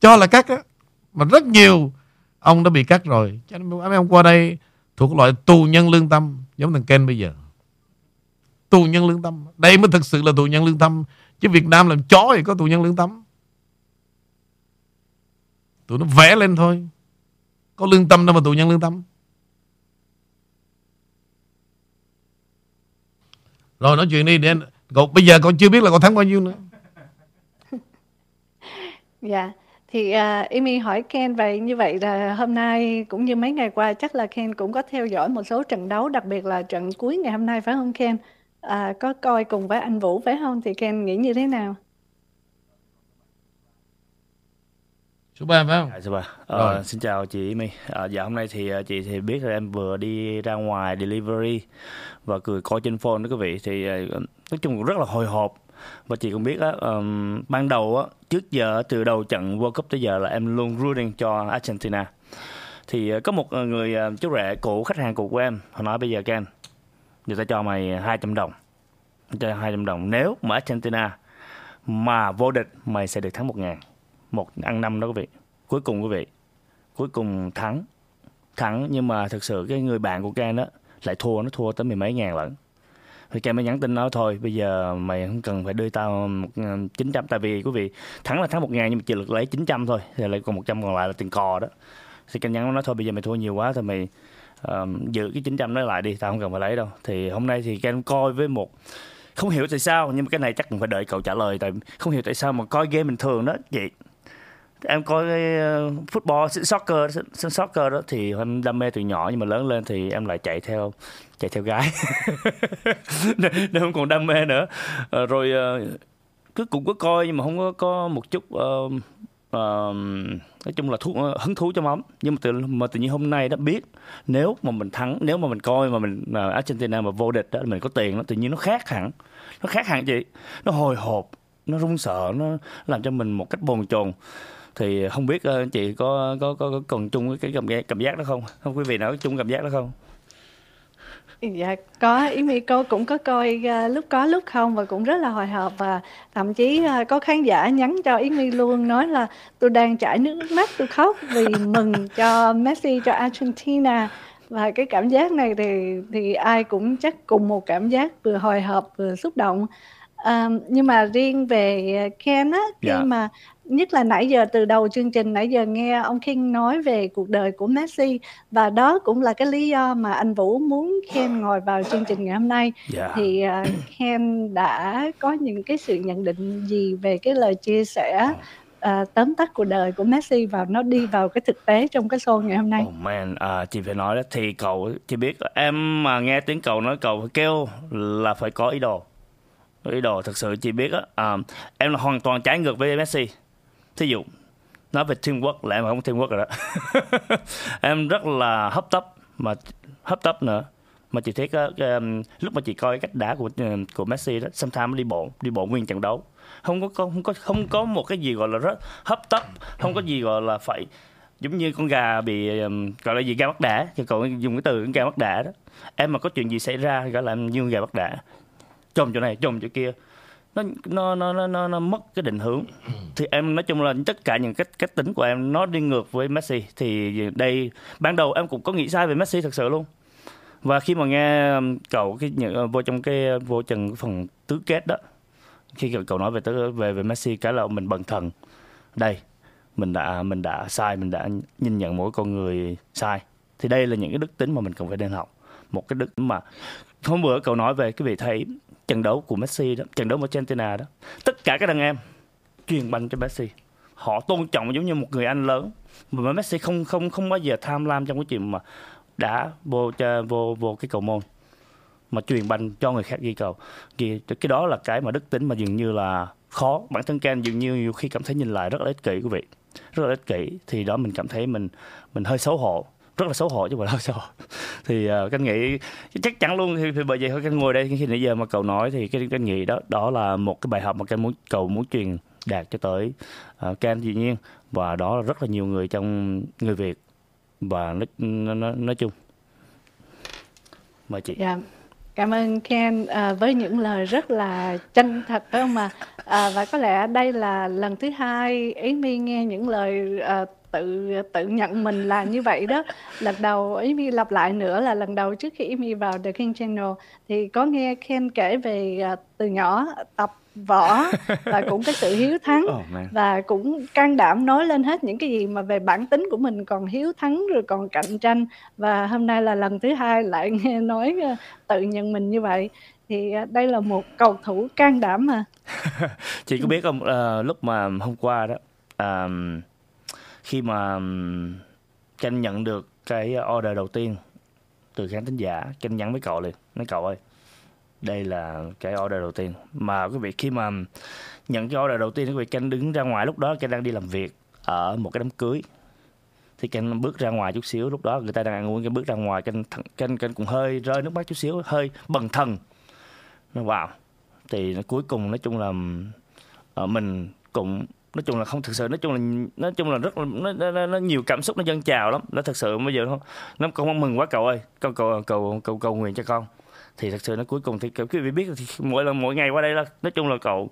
Cho là cắt á, Mà rất nhiều Ông đã bị cắt rồi. Cho nên mấy ông qua đây Thuộc loại tù nhân lương tâm, Giống thằng Ken bây giờ. Tù nhân lương tâm. Đây mới thực sự là tù nhân lương tâm, Chứ Việt Nam làm chó thì có tù nhân lương tâm. Tụi nó vẽ lên thôi. Có lương tâm đâu mà tù nhân lương tâm. Rồi nói chuyện đi để cậu bây giờ con chưa biết là con thắng bao nhiêu nữa. *laughs*
dạ. Thì uh, Amy hỏi Ken vậy như vậy là hôm nay cũng như mấy ngày qua chắc là Ken cũng có theo dõi một số trận đấu đặc biệt là trận cuối ngày hôm nay phải không Ken? À, có coi cùng với anh Vũ phải không? Thì Ken nghĩ như thế nào?
Số 3 phải không?
Dạ, số 3. Ờ, xin chào chị My. À, dạ hôm nay thì à, chị thì biết là em vừa đi ra ngoài delivery và cười coi trên phone đó quý vị. Thì à, nói chung cũng rất là hồi hộp. Và chị cũng biết á um, ban đầu á trước giờ từ đầu trận World Cup tới giờ là em luôn rooting cho Argentina. Thì có một người chú rể cũ khách hàng cũ của em họ nói bây giờ Ken người ta cho mày 200 đồng. Cho 200 đồng. Nếu mà Argentina mà vô địch mày sẽ được thắng một ngàn một ăn năm đó quý vị. Cuối cùng quý vị cuối cùng thắng. Thắng nhưng mà thực sự cái người bạn của Ken đó lại thua nó thua tới mười mấy ngàn lận. Thì Ken mới nhắn tin nói thôi bây giờ mày không cần phải đưa tao một ờ, chín trăm tại vì quý vị thắng là thắng một ngàn nhưng mà chỉ được lấy 900 thôi thì lại còn 100 còn lại là tiền cò đó. Thì Ken nhắn nói thôi bây giờ mày thua nhiều quá thì mày um, giữ cái 900 đó lại đi tao không cần phải lấy đâu. Thì hôm nay thì Ken coi với một không hiểu tại sao nhưng mà cái này chắc cũng phải đợi cậu trả lời tại không hiểu tại sao mà coi game bình thường đó vậy em coi cái football soccer soccer đó thì em đam mê từ nhỏ nhưng mà lớn lên thì em lại chạy theo chạy theo gái. *laughs* Nên không còn đam mê nữa. Ờ, rồi ờ, cứ cũng có coi nhưng mà không có có một chút uh, uh, nói chung là thú, hứng thú cho lắm nhưng mà từ mà tự nhiên hôm nay đã biết nếu mà mình thắng nếu mà mình coi mà mình uh, Argentina mà vô địch đó mình có tiền nó tự nhiên nó khác hẳn. Nó khác hẳn chị. Nó hồi hộp nó run sợ nó làm cho mình một cách bồn chồn thì không biết uh, chị có có có, có còn chung cái cảm giác cảm giác đó không không quý vị nào có chung cảm giác đó không
Dạ có, Yến My cô cũng có coi uh, lúc có lúc không và cũng rất là hồi hộp và thậm chí uh, có khán giả nhắn cho Yến My luôn nói là tôi đang chảy nước mắt tôi khóc vì mừng cho Messi cho Argentina và cái cảm giác này thì thì ai cũng chắc cùng một cảm giác vừa hồi hộp vừa xúc động. À, nhưng mà riêng về Ken á khi yeah. Dạ. mà nhất là nãy giờ từ đầu chương trình nãy giờ nghe ông King nói về cuộc đời của Messi và đó cũng là cái lý do mà anh Vũ muốn Ken ngồi vào chương trình ngày hôm nay yeah. Dạ. thì uh, Ken đã có những cái sự nhận định gì về cái lời chia sẻ uh, tóm tắt cuộc đời của Messi và nó đi vào cái thực tế trong cái show ngày hôm nay.
Oh man, à, chị phải nói đó thì cậu chị biết em mà nghe tiếng cậu nói cậu kêu là phải có ý đồ ý đồ thật sự chị biết á à, em là hoàn toàn trái ngược với Messi thí dụ nói về teamwork là em không teamwork rồi đó. *laughs* Em rất là hấp tấp mà hấp tấp nữa. Mà chị thấy cái, cái, lúc mà chị coi cách đá của um, của Messi đó sometimes đi bộ đi bộ nguyên trận đấu. Không có không có không có một cái gì gọi là rất hấp tấp không có gì gọi là phải giống như con gà bị um, gọi là gì gà bắt đẻ thì còn dùng cái từ gà bắt đẻ đó. Em mà có chuyện gì xảy ra gọi là em như gà bắt đẻ chồm chỗ này chồm chỗ kia nó nó nó nó nó mất cái định hướng. Thì em nói chung là tất cả những cách cách tính của em nó đi ngược với Messi. Thì đây, ban đầu em cũng có nghĩ sai về Messi thật sự luôn. Và khi mà nghe um, cậu cái những uh, vô trong cái uh, vô trần phần tứ kết đó, khi cậu nói về về về Messi, cái là mình bần thần. Đây, mình đã mình đã sai, mình đã nhìn nhận mỗi con người sai. Thì đây là những cái đức tính mà mình cần phải nên học. Một cái đức mà hôm bữa cậu nói về cái vị thầy trận đấu của Messi đó, trận đấu của Argentina đó. Tất cả các đàn em truyền banh cho Messi. Họ tôn trọng giống như một người anh lớn. Mà Messi không không không bao giờ tham lam trong cái chuyện mà đã vô vô vô cái cầu môn mà truyền banh cho người khác ghi cầu. Thì cái đó là cái mà đức tính mà dường như là khó. Bản thân Ken dường như nhiều khi cảm thấy nhìn lại rất là ích kỷ quý vị. Rất là ích kỷ thì đó mình cảm thấy mình mình hơi xấu hổ rất là xấu hổ chứ mà đâu *laughs* xấu hổ. Thì ờ, uh, canh nghĩ chắc chắn luôn thì, thì bởi vậy thôi canh ngồi đây khi nãy giờ mà cậu nói thì cái canh nghĩ đó đó là một cái bài học mà canh muốn cậu muốn truyền đạt cho tới ờ, uh, Ken dĩ nhiên. Và đó là rất là nhiều người trong người Việt và nói, nói, nói chung. Mời chị.
Yeah. Cảm ơn Ken à, ờ, với những lời rất là chân thật phải không mà à, và có lẽ đây là lần thứ hai Amy nghe những lời à, tự tự nhận mình là như vậy đó. Lần đầu Amy lặp lại nữa là lần đầu trước khi Amy vào The King Channel thì có nghe Ken kể về uh, từ nhỏ tập võ và *laughs* cũng cái sự hiếu thắng oh, và cũng can đảm nói lên hết những cái gì mà về bản tính của mình còn hiếu thắng rồi còn cạnh tranh. Và hôm nay là lần thứ hai lại *laughs* nghe nói uh, tự nhận mình như vậy. Thì uh, đây là một cầu thủ can đảm mà. *laughs*
Chị có biết không uh, lúc mà hôm qua đó uh, khi mà Chanh nhận được cái order đầu tiên từ khán thính giả Chanh nhắn với cậu liền nói cậu ơi đây là cái order đầu tiên. Mà quý vị khi mà nhận cái order đầu tiên quý vị Chanh đứng ra ngoài lúc đó Chanh đang đi làm việc ở một cái đám cưới. Thì Chanh bước ra ngoài chút xíu lúc đó người ta đang ăn uống Chanh bước ra ngoài Chanh Chanh Chanh cũng hơi rơi nước mắt chút xíu hơi bần thần. Nó vào thì cuối cùng nói chung là uh, mình cũng nói chung là không thực sự nói chung là nói chung là rất là nó, nó, nó nhiều cảm xúc nó dâng trào lắm. Nó thật sự bây giờ không nó con mừng quá cậu ơi. Con cầu cầu cầu cầu nguyện cho con. Thì thật sự nó cuối cùng thì quý vị biết thì mỗi lần mỗi ngày qua đây là nói chung là cậu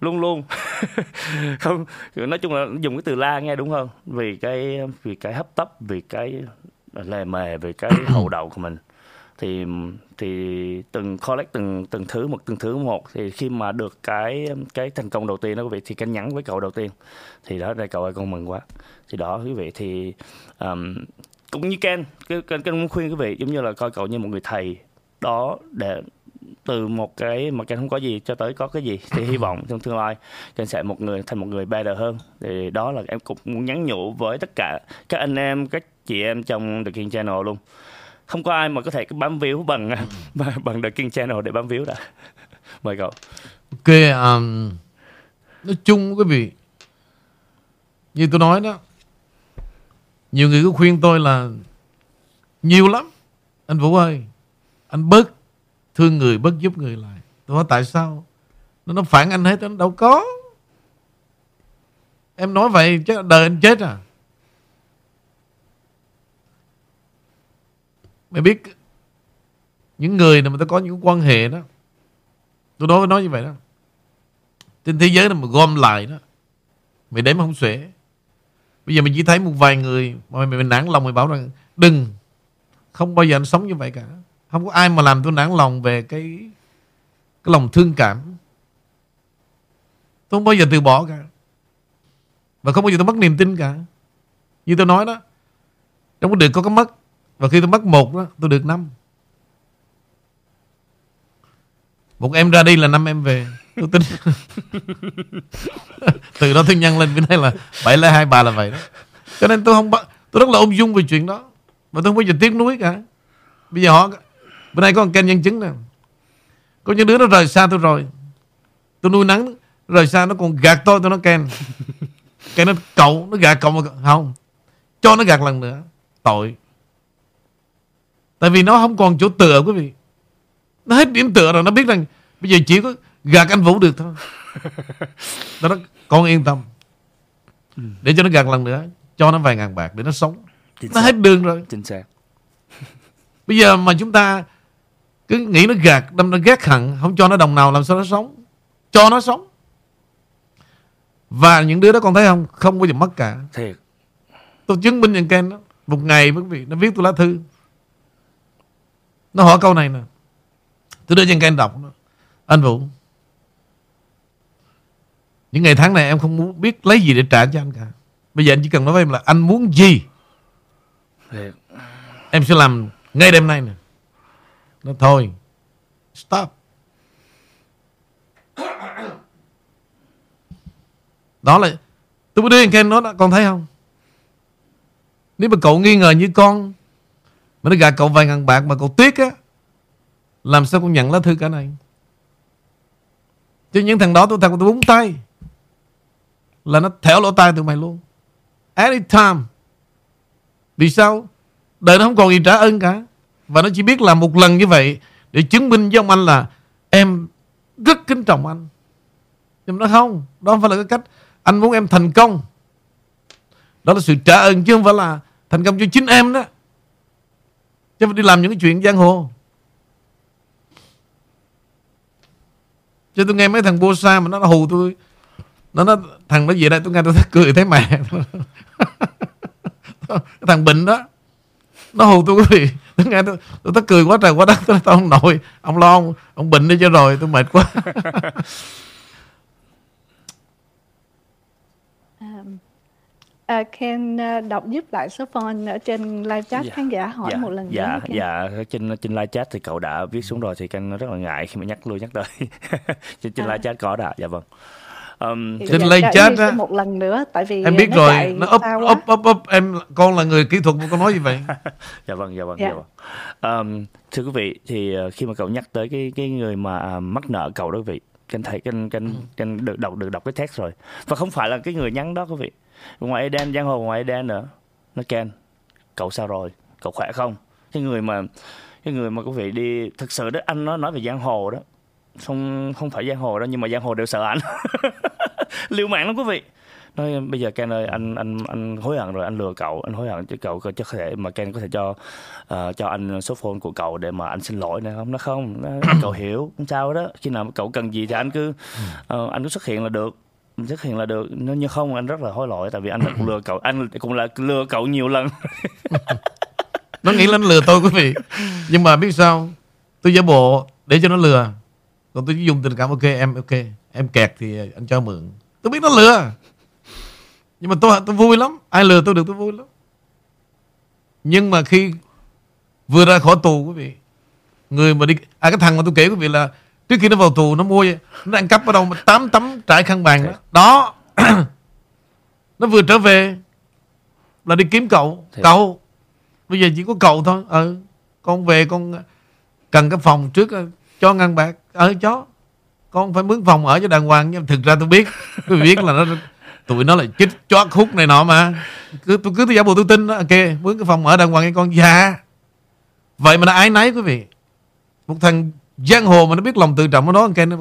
luôn luôn *laughs* không nói chung là dùng cái từ la nghe đúng hơn. Vì cái vì cái hấp tấp vì cái lề mề về cái *clears throat* hậu đậu của mình thì thì từng collect từng từng thứ một từng thứ một. Thì khi mà được cái cái thành công đầu tiên đó quý vị thì cái nhắn với cậu đầu tiên. Thì đó đây cậu ơi con mừng quá. Thì đó quý vị thì um, cũng như Ken cái Ken, Ken muốn khuyên quý vị giống như là coi cậu như một người thầy đó để từ một cái mà Ken không có gì cho tới có cái gì thì hy vọng trong tương lai Ken sẽ một người thành một người better hơn. Thì đó là em cũng muốn nhắn nhủ với tất cả các anh em các chị em trong The King Channel luôn không có ai mà có thể bám víu *laughs* bằng bằng The King Channel để bám víu đã *laughs* mời cậu.
Ok um, nói chung quý vị như tôi nói đó nhiều người cứ khuyên tôi là nhiều lắm. Anh Vũ ơi anh bớt thương người bớt giúp người lại. Tôi nói tại sao? Nó nó phản anh hết anh đâu có. Em nói vậy chứ đời anh chết à mày biết những người mà ta có những quan hệ đó tôi nói nói như vậy đó. Trên thế giới này mà gom lại đó mày đếm không xuể. Bây giờ mình chỉ thấy một vài người mà mày, mày nản lòng mày bảo rằng đừng không bao giờ anh sống như vậy cả. Không có ai mà làm tôi nản lòng về cái cái lòng thương cảm. Tôi không bao giờ từ bỏ cả. Và không bao giờ tôi mất niềm tin cả. Như tôi nói đó trong cái được có cái mất và khi tôi mất một đó tôi được năm. Một em ra đi là năm em về. Tôi tin. *laughs* Từ đó tôi nhân lên bên đây là bảy lấy hai ba là vậy đó. Cho nên tôi không tôi rất là ung dung về chuyện đó. Mà tôi không bao giờ tiếc nuối cả. Bây giờ họ bữa nay có một kênh nhân chứng nè. Có những đứa nó rời xa tôi rồi. Tôi nuôi nắng rời xa nó còn gạt tôi tôi nó ken *laughs* cái nó cậu nó gạt cậu mà không cho nó gạt lần nữa. Tội tại vì nó không còn chỗ tựa quý vị. Nó hết điểm tựa rồi nó biết rằng bây giờ chỉ có gạt anh Vũ được thôi. Nó nói con yên tâm. Để cho nó gạt lần nữa cho nó vài ngàn bạc để nó sống. Chính nó xác. hết đường rồi.
Chính xác. *laughs*
Bây giờ mà chúng ta cứ nghĩ nó gạt đâm nó ghét hận không cho nó đồng nào làm sao nó sống? Cho nó sống. Và những đứa đó con thấy không? Không bao giờ mất cả.
Thiệt.
Tôi chứng minh những Ken đó. Một ngày quý vị nó viết tôi lá thư nó hỏi câu này nè. Tôi đưa cho Ken đọc anh Vũ những ngày tháng này em không muốn biết lấy gì để trả cho anh cả. Bây giờ anh chỉ cần nói với em là anh muốn gì?
Thiệt.
em sẽ làm ngay đêm nay nè. Nó thôi. Stop. Đó là tôi mới đưa anh Ken nó đó con thấy không? Nếu mà cậu nghi ngờ như con mà nó gạt cậu vài ngàn bạc mà cậu tiếc á, làm sao con nhận lá thư cả này? Chứ những thằng đó tôi thật tôi búng tay, là nó thẻo lỗ tai tụi mày luôn. Anytime. Vì sao? Đời nó không còn gì trả ơn cả. Và nó chỉ biết làm một lần như vậy để chứng minh với ông anh là em rất kính trọng anh. Nhưng nó không, đó không phải là cái cách anh muốn em thành công. Đó là sự trả ơn chứ không phải là thành công cho chính em đó chứ phải đi làm những cái chuyện giang hồ. Chứ tôi nghe mấy thằng bô sa mà nó hù tôi. Nó nói thằng nó về đây tôi nghe tôi thấy cười thấy mẹ *laughs* thằng bệnh đó nó hù tôi quý vị. Tôi nghe tôi, tôi, tôi cười quá trời quá đất tôi tao không nổi ông lo ông, ông bệnh đi cho rồi tôi mệt quá. *laughs*
À, Ken à, đọc giúp lại số phone ở trên live chat dạ, khán giả hỏi
dạ,
một lần
dạ,
nữa.
Dạ, dạ. Trên trên live chat thì cậu đã viết xuống rồi thì Ken rất là ngại khi mà nhắc lui nhắc tới. *laughs* trên trên à. live chat có đã, dạ vâng.
Um, trên live chat á
một lần nữa tại vì
em biết nó rồi nó ấp ấp ấp ấp em con là người kỹ thuật mà con nói gì vậy. *laughs*
Dạ vâng dạ vâng dạ, dạ. vâng. Um, thưa quý vị thì uh, khi mà cậu nhắc tới cái cái người mà uh, mắc nợ cậu đó quý vị kênh thầy kênh kênh kênh được đọc được đọc cái text rồi. Và không phải là cái người nhắn đó quý vị ngoài Eden giang hồ ngoài Eden nữa. Nó Ken cậu sao rồi? Cậu khỏe không? Cái người mà cái người mà quý vị đi thực sự đó anh nó nói về giang hồ đó. Không không phải giang hồ đâu nhưng mà giang hồ đều sợ anh. *laughs* Liều mạng lắm quý vị. Nói bây giờ Ken ơi anh anh anh hối hận rồi anh lừa cậu anh hối hận chứ cậu có thể mà Ken có thể cho uh, cho anh số phone của cậu để mà anh xin lỗi này không nó không. Nó, cậu hiểu không sao đó. Khi nào cậu cần gì thì anh cứ uh, anh cứ xuất hiện là được xuất hiện là được, nếu như không, anh rất là hối lỗi, tại vì anh cũng lừa cậu, anh cũng là lừa cậu nhiều lần. *laughs*
Nó nghĩ là nó lừa tôi, quý vị. Nhưng mà biết sao? Tôi giả bộ để cho nó lừa. Còn tôi chỉ dùng tình cảm, ok, em ok. Em kẹt thì anh cho mượn. Tôi biết nó lừa. Nhưng mà tôi tôi vui lắm. Ai lừa tôi được, tôi vui lắm. Nhưng mà khi vừa ra khỏi tù, quý vị, người mà đi à cái thằng mà tôi kể, quý vị, là trước khi nó vào tù nó mua nó ăn cắp ở đâu mà tám tấm trải khăn bàn đó. Đó. *clears throat* Nó vừa trở về là đi kiếm cậu.
Thiệt.
cậu bây giờ chỉ có cậu thôi. Ừ con về con cần cái phòng trước ờ, cho ngăn bạc. Ờ cho. Con phải mướn phòng ở cho đàng hoàng nhưng thực ra tôi biết. Tôi biết là nó tụi nó là chích chót khúc này nọ mà. Cứ tôi cứ tôi giả bộ tôi tin đó. Ok mướn cái phòng ở đàng hoàng cho con. Dạ. Vậy mà nó ái náy quý vị. Một thằng giang hồ mà nó biết lòng tự trọng của nó anh nó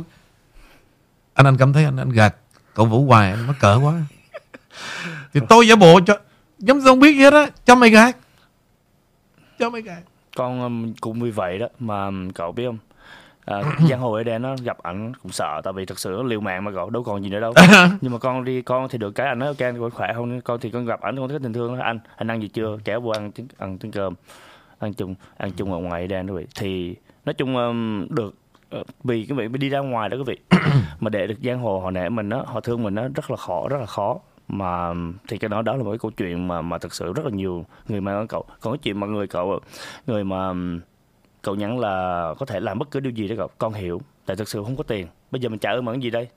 anh anh cảm thấy anh anh gạt cậu vũ hoài anh mắc cỡ quá. *laughs* Thì tôi giả bộ cho giống không biết gì hết á cho mày gạt. Cho mày gạt.
Con um, cũng vì vậy đó mà um, cậu biết không? À, *coughs* giang hồ ở đây nó gặp ảnh cũng sợ tại vì thật sự nó liều mạng mà cậu đâu còn gì nữa đâu. *laughs* Nhưng mà con đi con thì được cái anh nói ok anh vẫn khỏe không con thì con gặp ảnh con thấy tình thương đó. anh anh ăn gì chưa? Kéo vô ăn ăn tiếng cơm. Ăn chung ăn chung ở ngoài đó vậy thì nói chung um, được ờ, vì cái việc đi ra ngoài đó quý vị *coughs* mà để được giang hồ họ nể mình đó họ thương mình đó rất là khó rất là khó. Mà thì cái đó đó là một cái câu chuyện mà mà thực sự rất là nhiều người ở cậu. Còn cái chuyện mà người cậu người mà cậu nhắn là có thể làm bất cứ điều gì đó cậu con hiểu tại thực sự không có tiền. Bây giờ mình trả ơn bằng gì đây?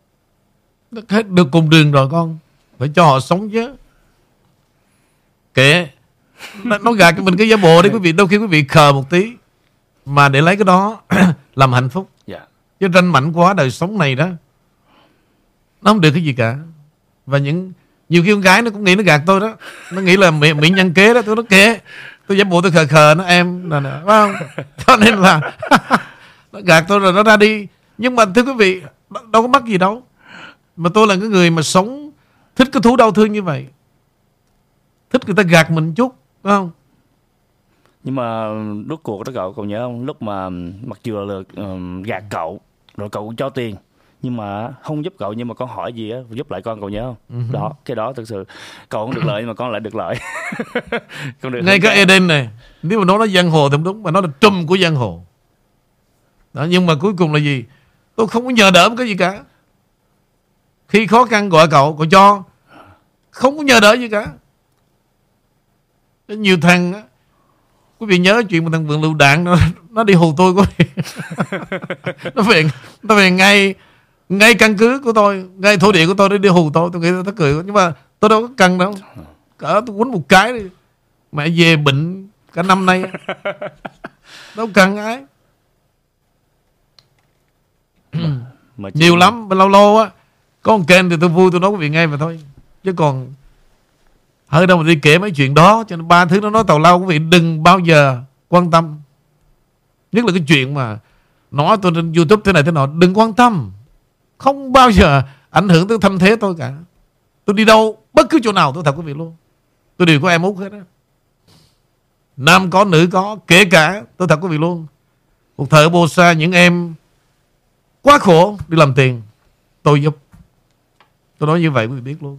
Hết được cùng đường rồi con. Phải cho họ sống chứ. Kệ. Nó, nó gạt cho mình cái giả bộ đi quý vị đôi khi quý vị khờ một tí mà để lấy cái đó *clears throat* làm hạnh phúc.
Dạ.
Chứ ranh mảnh quá đời sống này đó nó không được cái gì cả. Và những nhiều khi con gái nó cũng nghĩ nó gạt tôi đó. Nó nghĩ là mỹ, mỹ nhân kế đó tôi nói kệ tôi giả bộ tôi khờ khờ nó em. Nè nè phải không? *laughs* Cho nên là *laughs* nó gạt tôi rồi nó ra đi. Nhưng mà thưa quý vị đâu đâu có mắc gì đâu. Mà tôi là cái người mà sống thích cái thú đau thương như vậy. Thích người ta gạt mình chút phải không
nhưng mà rốt cuộc đó cậu cậu nhớ không? Lúc mà mặc dù là ừm, gạt cậu rồi cậu cũng cho tiền nhưng mà không giúp cậu nhưng mà con hỏi gì á giúp lại con cậu nhớ không?
Ừ.
đó cái đó thực sự cậu không được lợi nhưng mà con lại được lợi. *laughs* Con được
ngay cái
cả.
Eden này nếu mà nó giang hồ thì không đúng mà nó là trùm của giang hồ. Đó, nhưng mà cuối cùng là gì? Tôi không có nhờ đỡ một cái gì cả. Khi khó khăn gọi cậu cậu cho. Không có nhờ đỡ gì cả. Nhiều thằng á quý vị nhớ chuyện mà thằng vượng lựu đạn nó, nó đi hù tôi quý vị *laughs* nó về nó về ngay ngay căn cứ của tôi ngay thổ địa của tôi nó đi hù tôi. Tôi nghĩ nó cười nhưng mà tôi đâu có cần đâu. Cỡ tôi quýnh một cái đi. Mẹ về bệnh cả năm nay. *laughs* Đâu cần ai.
Mà
nhiều lắm lâu lâu á. Có một kênh thì tôi vui tôi nói quý vị ngay mà thôi. Chứ còn hơi đâu mà đi kể mấy chuyện đó, cho nên ba thứ nó nói tào lao, quý vị đừng bao giờ quan tâm. Nhất là cái chuyện mà nói tôi trên youtube thế này thế nọ, đừng quan tâm. Không bao giờ ảnh hưởng tới thanh thế tôi cả. Tôi đi đâu, bất cứ chỗ nào tôi thật quý vị luôn. Tôi đều có em út hết á. Nam có, nữ có, kể cả, tôi thật quý vị luôn. Một thợ bô sa, những em quá khổ, đi làm tiền. Tôi giúp. Tôi nói như vậy, quý vị biết luôn.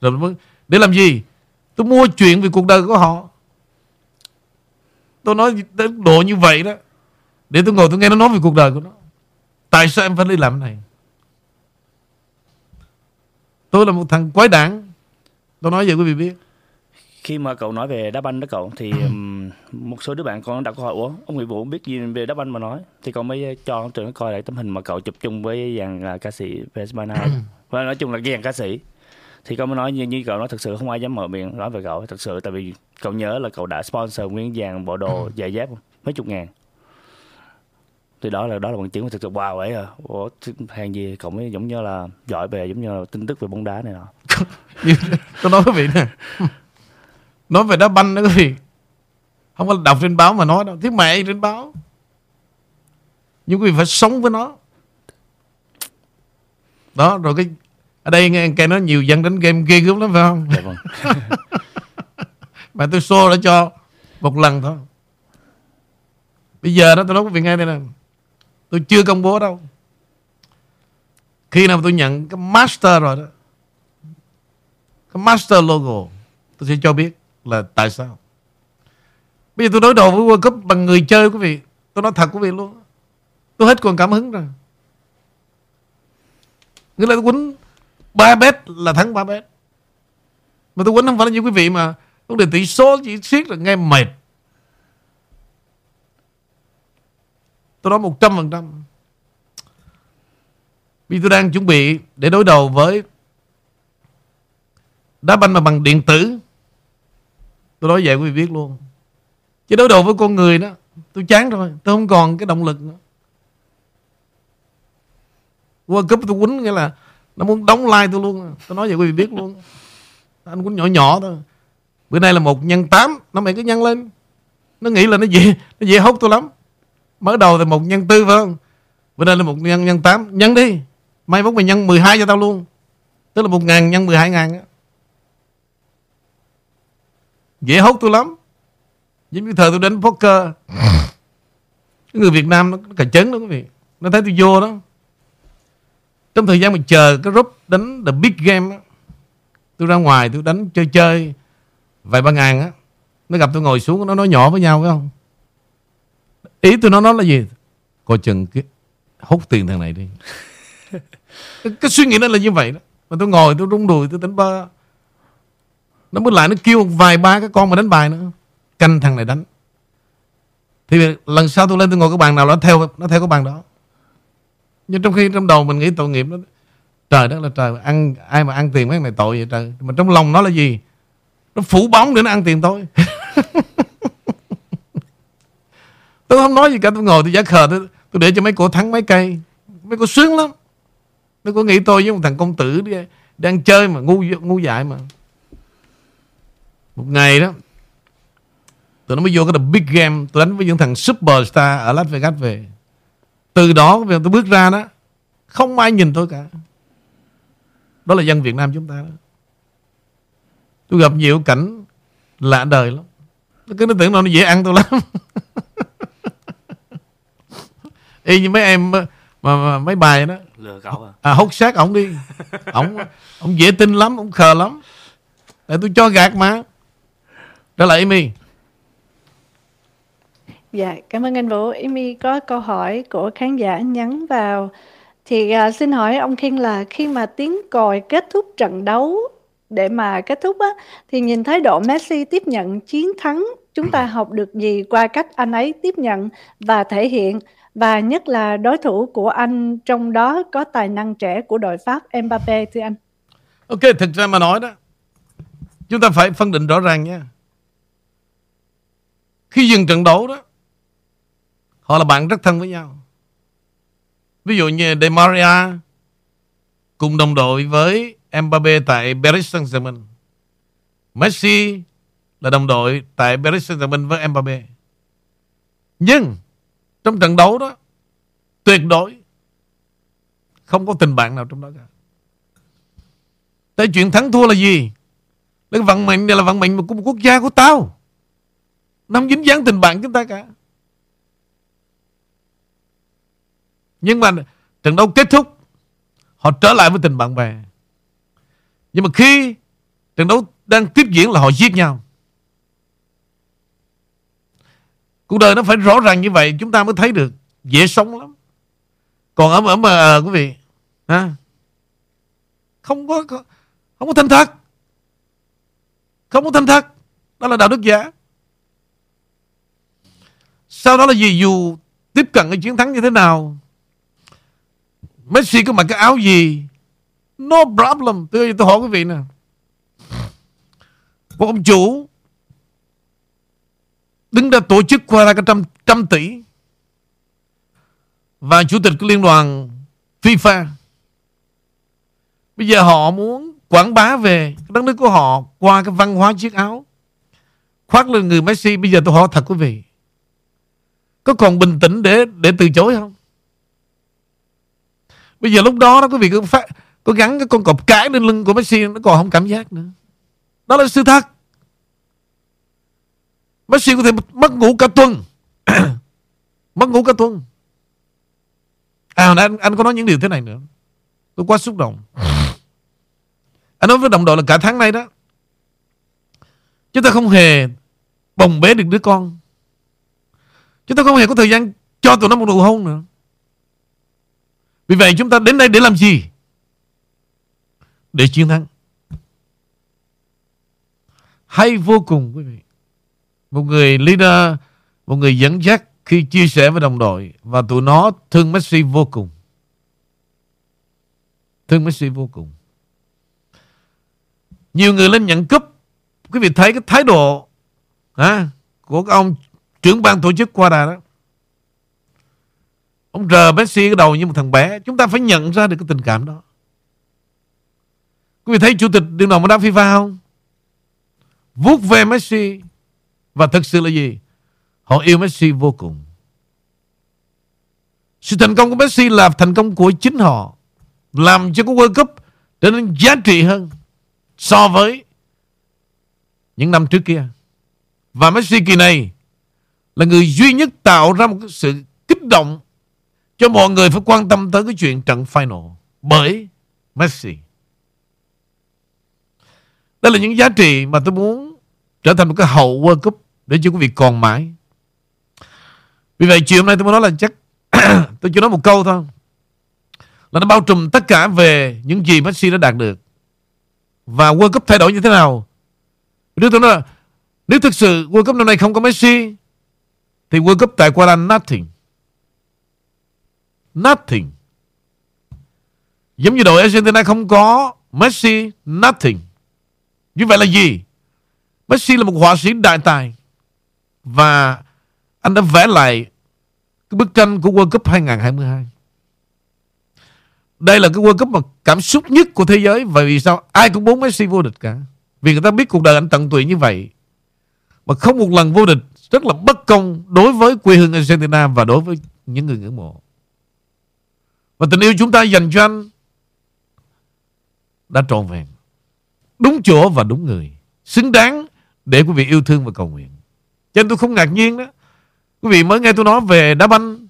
Rồi mới để làm gì? Tôi mua chuyện về cuộc đời của họ. Tôi nói đến độ như vậy đó. Để tôi ngồi tôi nghe nó nói về cuộc đời của nó. Tại sao em phải đi làm cái này? Tôi là một thằng quái đản. Tôi nói vậy quý vị biết.
Khi mà cậu nói về đá banh đó cậu thì ừm, *clears throat* một số đứa bạn con đặt câu hỏi ủa ông Nguyễn Vũ biết gì về đá banh mà nói? Thì con mới cho ông trường coi lại tấm hình mà cậu chụp chung với dàn à, ca sĩ Vesmana. *clears throat* Và nói chung là dàn ca sĩ thì con mới nói như, như cậu nói thật sự không ai dám mở miệng nói về cậu thật sự tại vì cậu nhớ là cậu đã sponsor nguyên dàn bộ đồ giày dép mấy chục ngàn. Thì đó là đó là bằng chứng thực sự wow ấy à. Ủa hàng gì cậu mới giống như là giỏi về giống như là tin tức về bóng đá này nọ. *laughs*
Tôi nói quý vị nè. Nói về đá banh đó quý vị. Không là đọc trên báo mà nói đâu. Thiết mẹ trên báo? Nhưng quý vị phải sống với nó. Đó rồi cái ở đây nghe cái nó nhiều dân đánh game ghê gớm lắm phải không?
Dạ vâng. *laughs*
Mà tôi show đã cho một lần thôi. Bây giờ đó tôi nói quý vị nghe đây nè. Tôi chưa công bố đâu. Khi nào tôi nhận cái master rồi đó cái master logo tôi sẽ cho biết là tại sao. Bây giờ tôi đối đầu với World Cup bằng người chơi quý vị. Tôi nói thật quý vị luôn. Tôi hết còn cảm hứng rồi. Nghĩa là tôi quýnh ba bet là thắng ba bet mà tôi quýnh không phải là như quý vị mà vấn đề tỷ số chỉ siết là nghe mệt Tôi nói 100%. Vì tôi đang chuẩn bị để đối đầu với đá banh mà bằng điện tử. Tôi nói vậy quý vị biết luôn. Chứ đối đầu với con người đó, tôi chán rồi. Tôi không còn cái động lực nữa. World Cup tôi quýnh nghĩa là nó muốn đóng like tôi luôn. Tôi nói vậy quý vị biết luôn. Anh cũng nhỏ nhỏ thôi. Bữa nay là một nhân 8 Nó mày cứ nhân lên. Nó nghĩ là nó dễ Nó dễ hốt tôi lắm. Mới đầu là một nhân tư phải không? Bữa nay là một nhân nhân 8 Nhân đi. Mai mốt mày nhân 12 cho tao luôn. Tức là một ngàn nhân 12 ngàn Dễ hốt tôi lắm. Giống như thời tôi đánh poker. Cái người Việt Nam nó, nó cà chấn đó quý vị. Nó thấy tôi vô đó. Trong thời gian mà chờ cái group đánh the big game á Tôi ra ngoài tôi đánh chơi chơi Vài ba ngàn á Nó gặp tôi ngồi xuống Nó nói nhỏ với nhau phải không? Ý tôi nói nó là gì? Coi chừng cái hút tiền thằng này đi. *laughs* Cái, cái suy nghĩ nó là như vậy đó. Mà tôi ngồi tôi rung đùi tôi tính bơ Nó mới lại nó kêu vài ba cái con mà đánh bài nữa. Canh thằng này đánh. Thì lần sau tôi lên tôi ngồi cái bàn nào Nó theo nó theo cái bàn đó nhưng trong khi trong đầu mình nghĩ tội nghiệp đó Trời đất là trời ăn Ai mà ăn tiền mấy này tội vậy trời. Mà trong lòng nó là gì? Nó phủ bóng để nó ăn tiền tôi. *laughs* Tôi không nói gì cả Tôi ngồi tôi giả khờ tôi, tôi để cho mấy cô thắng mấy cây. Mấy cô sướng lắm. Mấy cô nghĩ tôi với một thằng công tử đi, Đang chơi mà ngu ngu dại mà. Một ngày đó Tụi nó mới vô cái the big game Tôi đánh với những thằng superstar Ở Las Vegas về. Từ đó tôi bước ra đó Không ai nhìn tôi cả. Đó là dân Việt Nam chúng ta đó. Tôi gặp nhiều cảnh lạ đời lắm. Cứ nó tưởng nó dễ ăn tôi lắm. *laughs* Y như mấy em mà, mà mấy bài đó.
Lừa cậu à?
À hút xác ổng đi. Ổng ổng dễ tin lắm Ổng khờ lắm. Tại tôi cho gạt mà. Đó là Amy
Dạ, cảm ơn anh Vũ. Amy có câu hỏi của khán giả nhắn vào. Thì uh, xin hỏi ông Khiên là khi mà tiếng còi kết thúc trận đấu để mà kết thúc á, thì nhìn thái độ Messi tiếp nhận chiến thắng, chúng ta học được gì qua cách anh ấy tiếp nhận và thể hiện và nhất là đối thủ của anh trong đó có tài năng trẻ của đội Pháp Mbappe thưa anh.
Ok, thực ra mà nói đó Chúng ta phải phân định rõ ràng nha Khi dừng trận đấu đó Họ là bạn rất thân với nhau Ví dụ như De Maria Cùng đồng đội với Mbappe tại Paris Saint-Germain. Messi là đồng đội tại Paris Saint-Germain với Mbappe. Nhưng trong trận đấu đó, tuyệt đối không có tình bạn nào trong đó cả. Tại chuyện thắng thua là gì? Là vận mệnh này là vận mệnh của một quốc gia của tao. Nó không dính dáng tình bạn chúng ta cả. Nhưng mà trận đấu kết thúc Họ trở lại với tình bạn bè nhưng mà khi trận đấu đang tiếp diễn là họ giết nhau. Cuộc đời nó phải rõ ràng như vậy chúng ta mới thấy được dễ sống lắm. Còn ở ở mà à, quý vị ha không có không có thanh thật. Không có thanh thật. Đó là đạo đức giả. Sau đó là gì dù tiếp cận cái chiến thắng như thế nào Messi có mặc cái áo gì? No problem. Tôi, tôi hỏi quý vị nè. Một ông chủ đứng ra tổ chức qua ra cả trăm, trăm tỷ. Và chủ tịch của liên đoàn FIFA. Bây giờ họ muốn quảng bá về đất nước của họ qua cái văn hóa chiếc áo. Khoác lên người Messi. Bây giờ tôi hỏi thật quý vị. Có còn bình tĩnh để để từ chối không? Bây giờ lúc đó đó quý vị cứ phát có gắn cái con cọp cái lên lưng của Messi Nó còn không cảm giác nữa. Đó là sự thật. Messi có thể mất ngủ cả tuần. *coughs* Mất ngủ cả tuần. À anh, anh có nói những điều thế này nữa. Tôi quá xúc động. *coughs* Anh nói với đồng đội là cả tháng nay đó Chúng ta không hề Bồng bế được đứa con. Chúng ta không hề có thời gian Cho tụi nó một nụ hôn nữa. Vì vậy chúng ta đến đây để làm gì để chiến thắng. Hay vô cùng quý vị. Một người leader, một người dẫn dắt khi chia sẻ với đồng đội và tụi nó thương Messi vô cùng. Thương Messi vô cùng. Nhiều người lên nhận cúp Quý vị thấy cái thái độ à, Của ông trưởng ban tổ chức qua đà đó Ông rờ Messi cái đầu như một thằng bé. Chúng ta phải nhận ra được cái tình cảm đó. Quý vị thấy chủ tịch đường đồng đá FIFA không? Vuốt về Messi. Và thực sự là gì? Họ yêu Messi vô cùng. Sự thành công của Messi là thành công của chính họ, Làm cho cái World Cup trở nên giá trị hơn So với những năm trước kia. Và Messi kỳ này Là người duy nhất tạo ra một sự kích động cho mọi người phải quan tâm tới cái chuyện trận final Bởi Messi. Đây là những giá trị mà tôi muốn Trở thành một cái hậu World Cup Để cho quý vị còn mãi. Vì vậy, chiều hôm nay tôi muốn nói là chắc *clears throat* Tôi chỉ nói một câu thôi. Là nó bao trùm tất cả về Những gì Messi đã đạt được. Và World Cup thay đổi như thế nào? Nếu tôi nói là, Nếu thực sự World Cup năm nay không có Messi, Thì World Cup tại Qatar nothing Nothing. Giống như đội Argentina không có Messi, Nothing. Như vậy là gì? Messi là một họa sĩ đại tài. Và Anh đã vẽ lại Cái bức tranh của World Cup 2022 Đây là cái World Cup mà cảm xúc nhất của thế giới. Và vì sao ai cũng muốn Messi vô địch cả? Vì người ta biết cuộc đời anh tận tụy như vậy. Mà không một lần vô địch Rất là bất công đối với quê hương Argentina Và đối với những người ngưỡng mộ. Và tình yêu chúng ta dành cho anh Đã trọn vẹn Đúng chỗ và đúng người Xứng đáng để quý vị yêu thương và cầu nguyện. Cho nên tôi không ngạc nhiên đó. Quý vị mới nghe tôi nói về đá banh.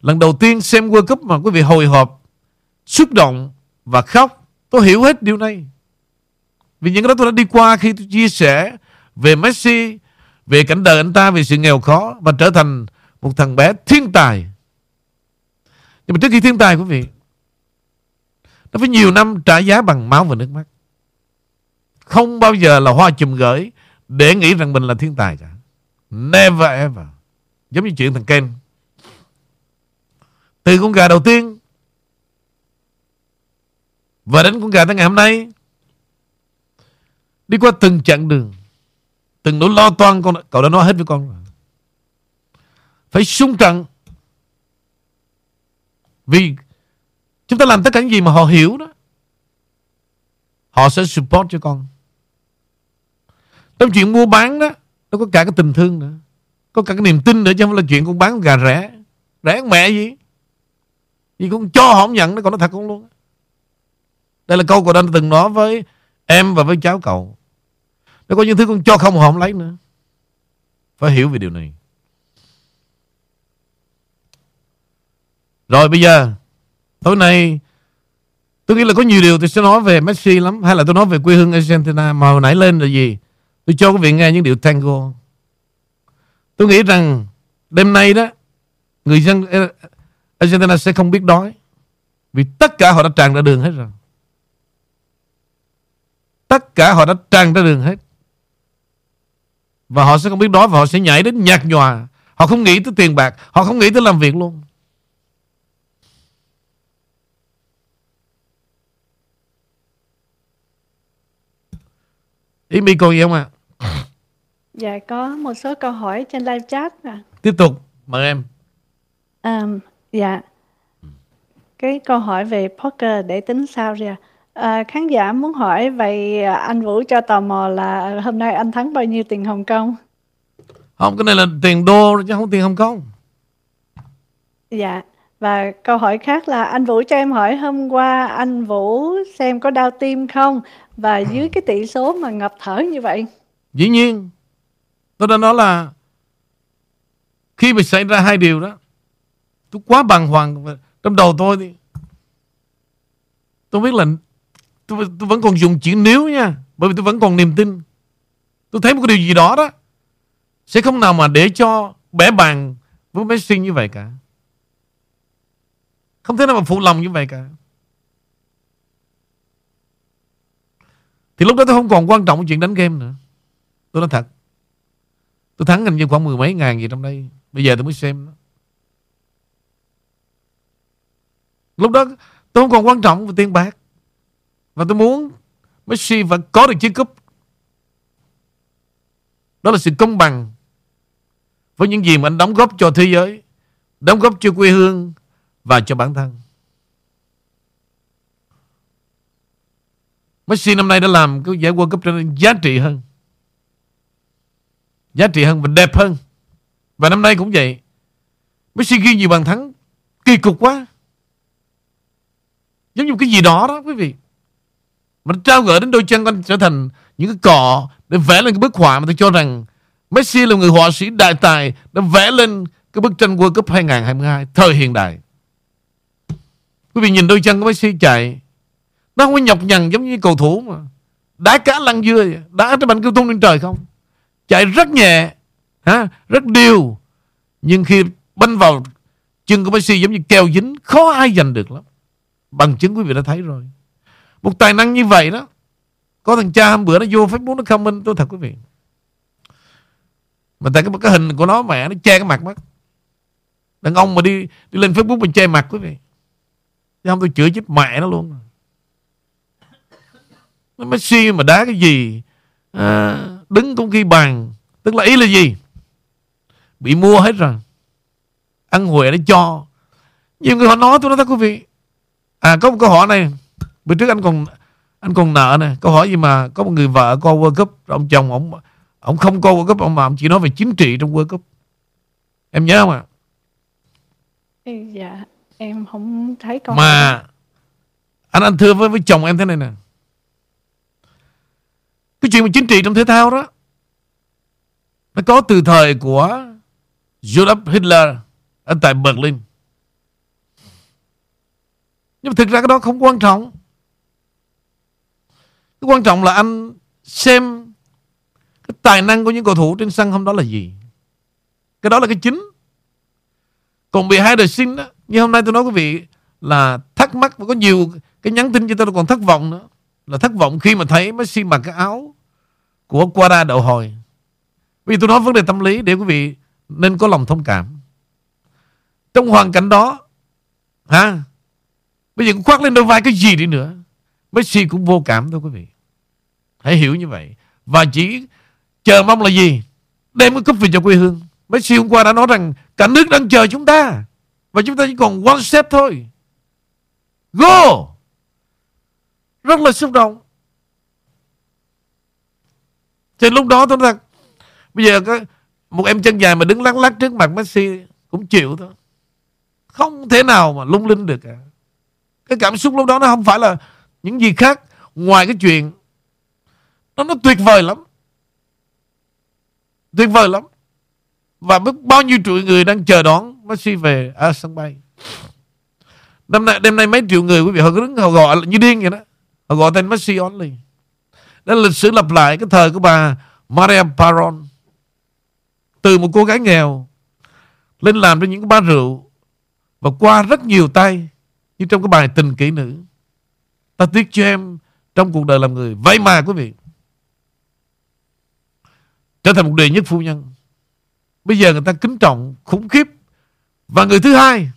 Lần đầu tiên xem World Cup mà quý vị hồi hộp, xúc động và khóc. Tôi hiểu hết điều này. Vì những cái đó tôi đã đi qua khi tôi chia sẻ về Messi, về cảnh đời anh ta, về sự nghèo khó và trở thành một thằng bé thiên tài. Nhưng mà trước khi thiên tài quý vị, nó phải nhiều năm trả giá bằng máu và nước mắt. Không bao giờ là hoa chùm gửi để nghĩ rằng mình là thiên tài cả. Never ever. Giống như chuyện thằng Ken. Từ con gà đầu tiên và đến con gà tới ngày hôm nay đi qua từng chặng đường từng nỗi lo toan con cậu đã nói hết với con rồi. Phải sung trận vì chúng ta làm tất cả những gì mà họ hiểu đó, họ sẽ support cho con. Trong chuyện mua bán đó, Nó có cả cái tình thương nữa, Có cả cái niềm tin nữa, chứ không là chuyện con bán gà rẻ. Rẻ mẹ gì? Vì con cho họ không nhận nó còn nó thật con luôn. Đây là câu của anh từng nói với Em và với cháu cậu. Nó có những thứ con cho không họ không lấy nữa. Phải hiểu về điều này. Rồi bây giờ, Tối nay, Tôi nghĩ là có nhiều điều tôi sẽ nói về Messi lắm, Hay là tôi nói về quê hương Argentina. Mà hồi nãy lên là gì? Tôi cho quý vị nghe những điệu tango. Tôi nghĩ rằng Đêm nay đó, Người dân ờ, Argentina sẽ không biết đói. Vì tất cả họ đã tràn ra đường hết rồi. Tất cả họ đã tràn ra đường hết. Và họ sẽ không biết đói Và họ sẽ nhảy đến nhạc nhòa. Họ không nghĩ tới tiền bạc, Họ không nghĩ tới làm việc luôn. Ý mi còn gì không ạ? À?
Dạ có một số câu hỏi trên live chat à.
Tiếp tục, mời em.
À, dạ. Cái câu hỏi về poker để tính sao ra. À, khán giả muốn hỏi vậy anh Vũ cho tò mò là hôm nay anh thắng bao nhiêu tiền Hồng Kông?
Không, cái này là tiền đô chứ không tiền Hồng Kông.
Dạ. Và câu hỏi khác là anh Vũ cho em hỏi hôm qua anh Vũ xem có đau tim không và dưới cái tỷ số mà ngập thở như vậy.
Dĩ nhiên. Tôi đã nói là khi mà xảy ra hai điều đó tôi quá bàng hoàng trong đầu tôi thì tôi biết là tôi, tôi vẫn còn dùng chữ nếu nha bởi vì tôi vẫn còn niềm tin tôi thấy một cái điều gì đó đó sẽ không nào mà để cho bẻ bàn với Messi như vậy cả không thể nào mà phụ lòng như vậy cả Thì lúc đó tôi không còn quan trọng chuyện đánh game nữa. Tôi nói thật. Tôi thắng hình như khoảng mười mấy ngàn gì trong đây. Bây giờ tôi mới xem đó. Lúc đó tôi không còn quan trọng về tiền bạc. Và tôi muốn Messi vẫn có được chiếc cúp. Đó là sự công bằng Với những gì mà anh đóng góp cho thế giới, Đóng góp cho quê hương Và cho bản thân. Messi năm nay đã làm cái giải World Cup trở nên giá trị hơn. Giá trị hơn và đẹp hơn. Và năm nay cũng vậy. Messi ghi nhiều bàn thắng Kỳ cục quá. Giống như cái gì đó đó, quý vị. Mà trao gửi đến đôi chân anh trở thành Những cái cọ Để vẽ lên cái bức họa mà tôi cho rằng Messi là người họa sĩ đại tài Đã vẽ lên cái bức tranh World Cup 2022 Thời hiện đại. Quý vị nhìn đôi chân của Messi chạy nó không có nhọc nhằn giống như cầu thủ mà. Đá cá lăn dưa Đá trên bánh kêu tung lên trời không? Chạy rất nhẹ ha, Rất điều Nhưng khi banh vào chân của Messi giống như keo dính Khó ai giành được lắm. Bằng chứng quý vị đã thấy rồi. Một tài năng như vậy đó Có thằng cha hôm bữa nó vô Facebook nó comment Tôi thật quý vị. Mà tại cái, cái hình của nó mẹ Nó che cái mặt mất Đàn ông mà đi đi lên Facebook mình che mặt quý vị. Chứ không tôi chửi chết mẹ nó luôn. Messi mà đá cái gì? À, Đứng cũng ghi bàn. Tức là ý là gì? Bị mua hết rồi. Ăn Huệ nó cho. Nhiều người họ nói tôi nói thật quý vị. À có một câu hỏi này. Bữa trước anh còn anh còn nợ nè. Câu hỏi gì mà có một người vợ coi World Cup Ông chồng ông ông không coi World Cup Ông mà ông chỉ nói về chính trị trong World Cup. Em nhớ không ạ?
Dạ Em không thấy câu
Mà Anh anh thưa với với chồng em thế này nè cái chuyện mà chính trị trong thể thao đó Nó có từ thời của Joseph Hitler Ở tại Berlin. Nhưng mà thực ra cái đó không quan trọng. Cái quan trọng là anh xem Cái tài năng của những cầu thủ trên sân hôm đó là gì. Cái đó là cái chính. Còn bị hai đời sinh đó, Như hôm nay tôi nói quý vị, Là thắc mắc và có nhiều Cái nhắn tin cho tôi còn thất vọng nữa. Là thất vọng khi mà thấy Messi mặc cái áo của Quara đậu hồi Vì tôi nói vấn đề tâm lý Để quý vị nên có lòng thông cảm. Trong hoàn cảnh đó ha Bây giờ cũng khoác lên đôi vai cái gì đi nữa? Messi cũng vô cảm thôi quý vị. Hãy hiểu như vậy. Và chỉ chờ mong là gì? Đem cái cúp về cho quê hương. Messi hôm qua đã nói rằng Cả nước đang chờ chúng ta. Và chúng ta chỉ còn one step thôi. Go! Rất là xúc động. Thì lúc đó tôi nói rằng Bây giờ có một em chân dài mà đứng lắc lắc trước mặt Messi Cũng chịu thôi. Không thể nào mà lung linh được cả. Cái cảm xúc lúc đó nó không phải là Những gì khác Ngoài cái chuyện Nó nó tuyệt vời lắm. Tuyệt vời lắm. Và biết bao nhiêu triệu người đang chờ đón Messi về ở sân bay. Năm nay, đêm nay mấy triệu người quý vị họ cứ đứng họ gọi như điên vậy đó. Họ gọi tên Messi only. Đó là lịch sử lặp lại cái thời của bà Maria Paron Từ một cô gái nghèo Lên làm cho những cái ba rượu Và qua rất nhiều tay Như trong cái bài tình kỹ nữ. Ta tiếc cho em Trong cuộc đời làm người. Vậy mà quý vị, Trở thành một đệ nhất phu nhân. Bây giờ người ta kính trọng, khủng khiếp. Và người thứ hai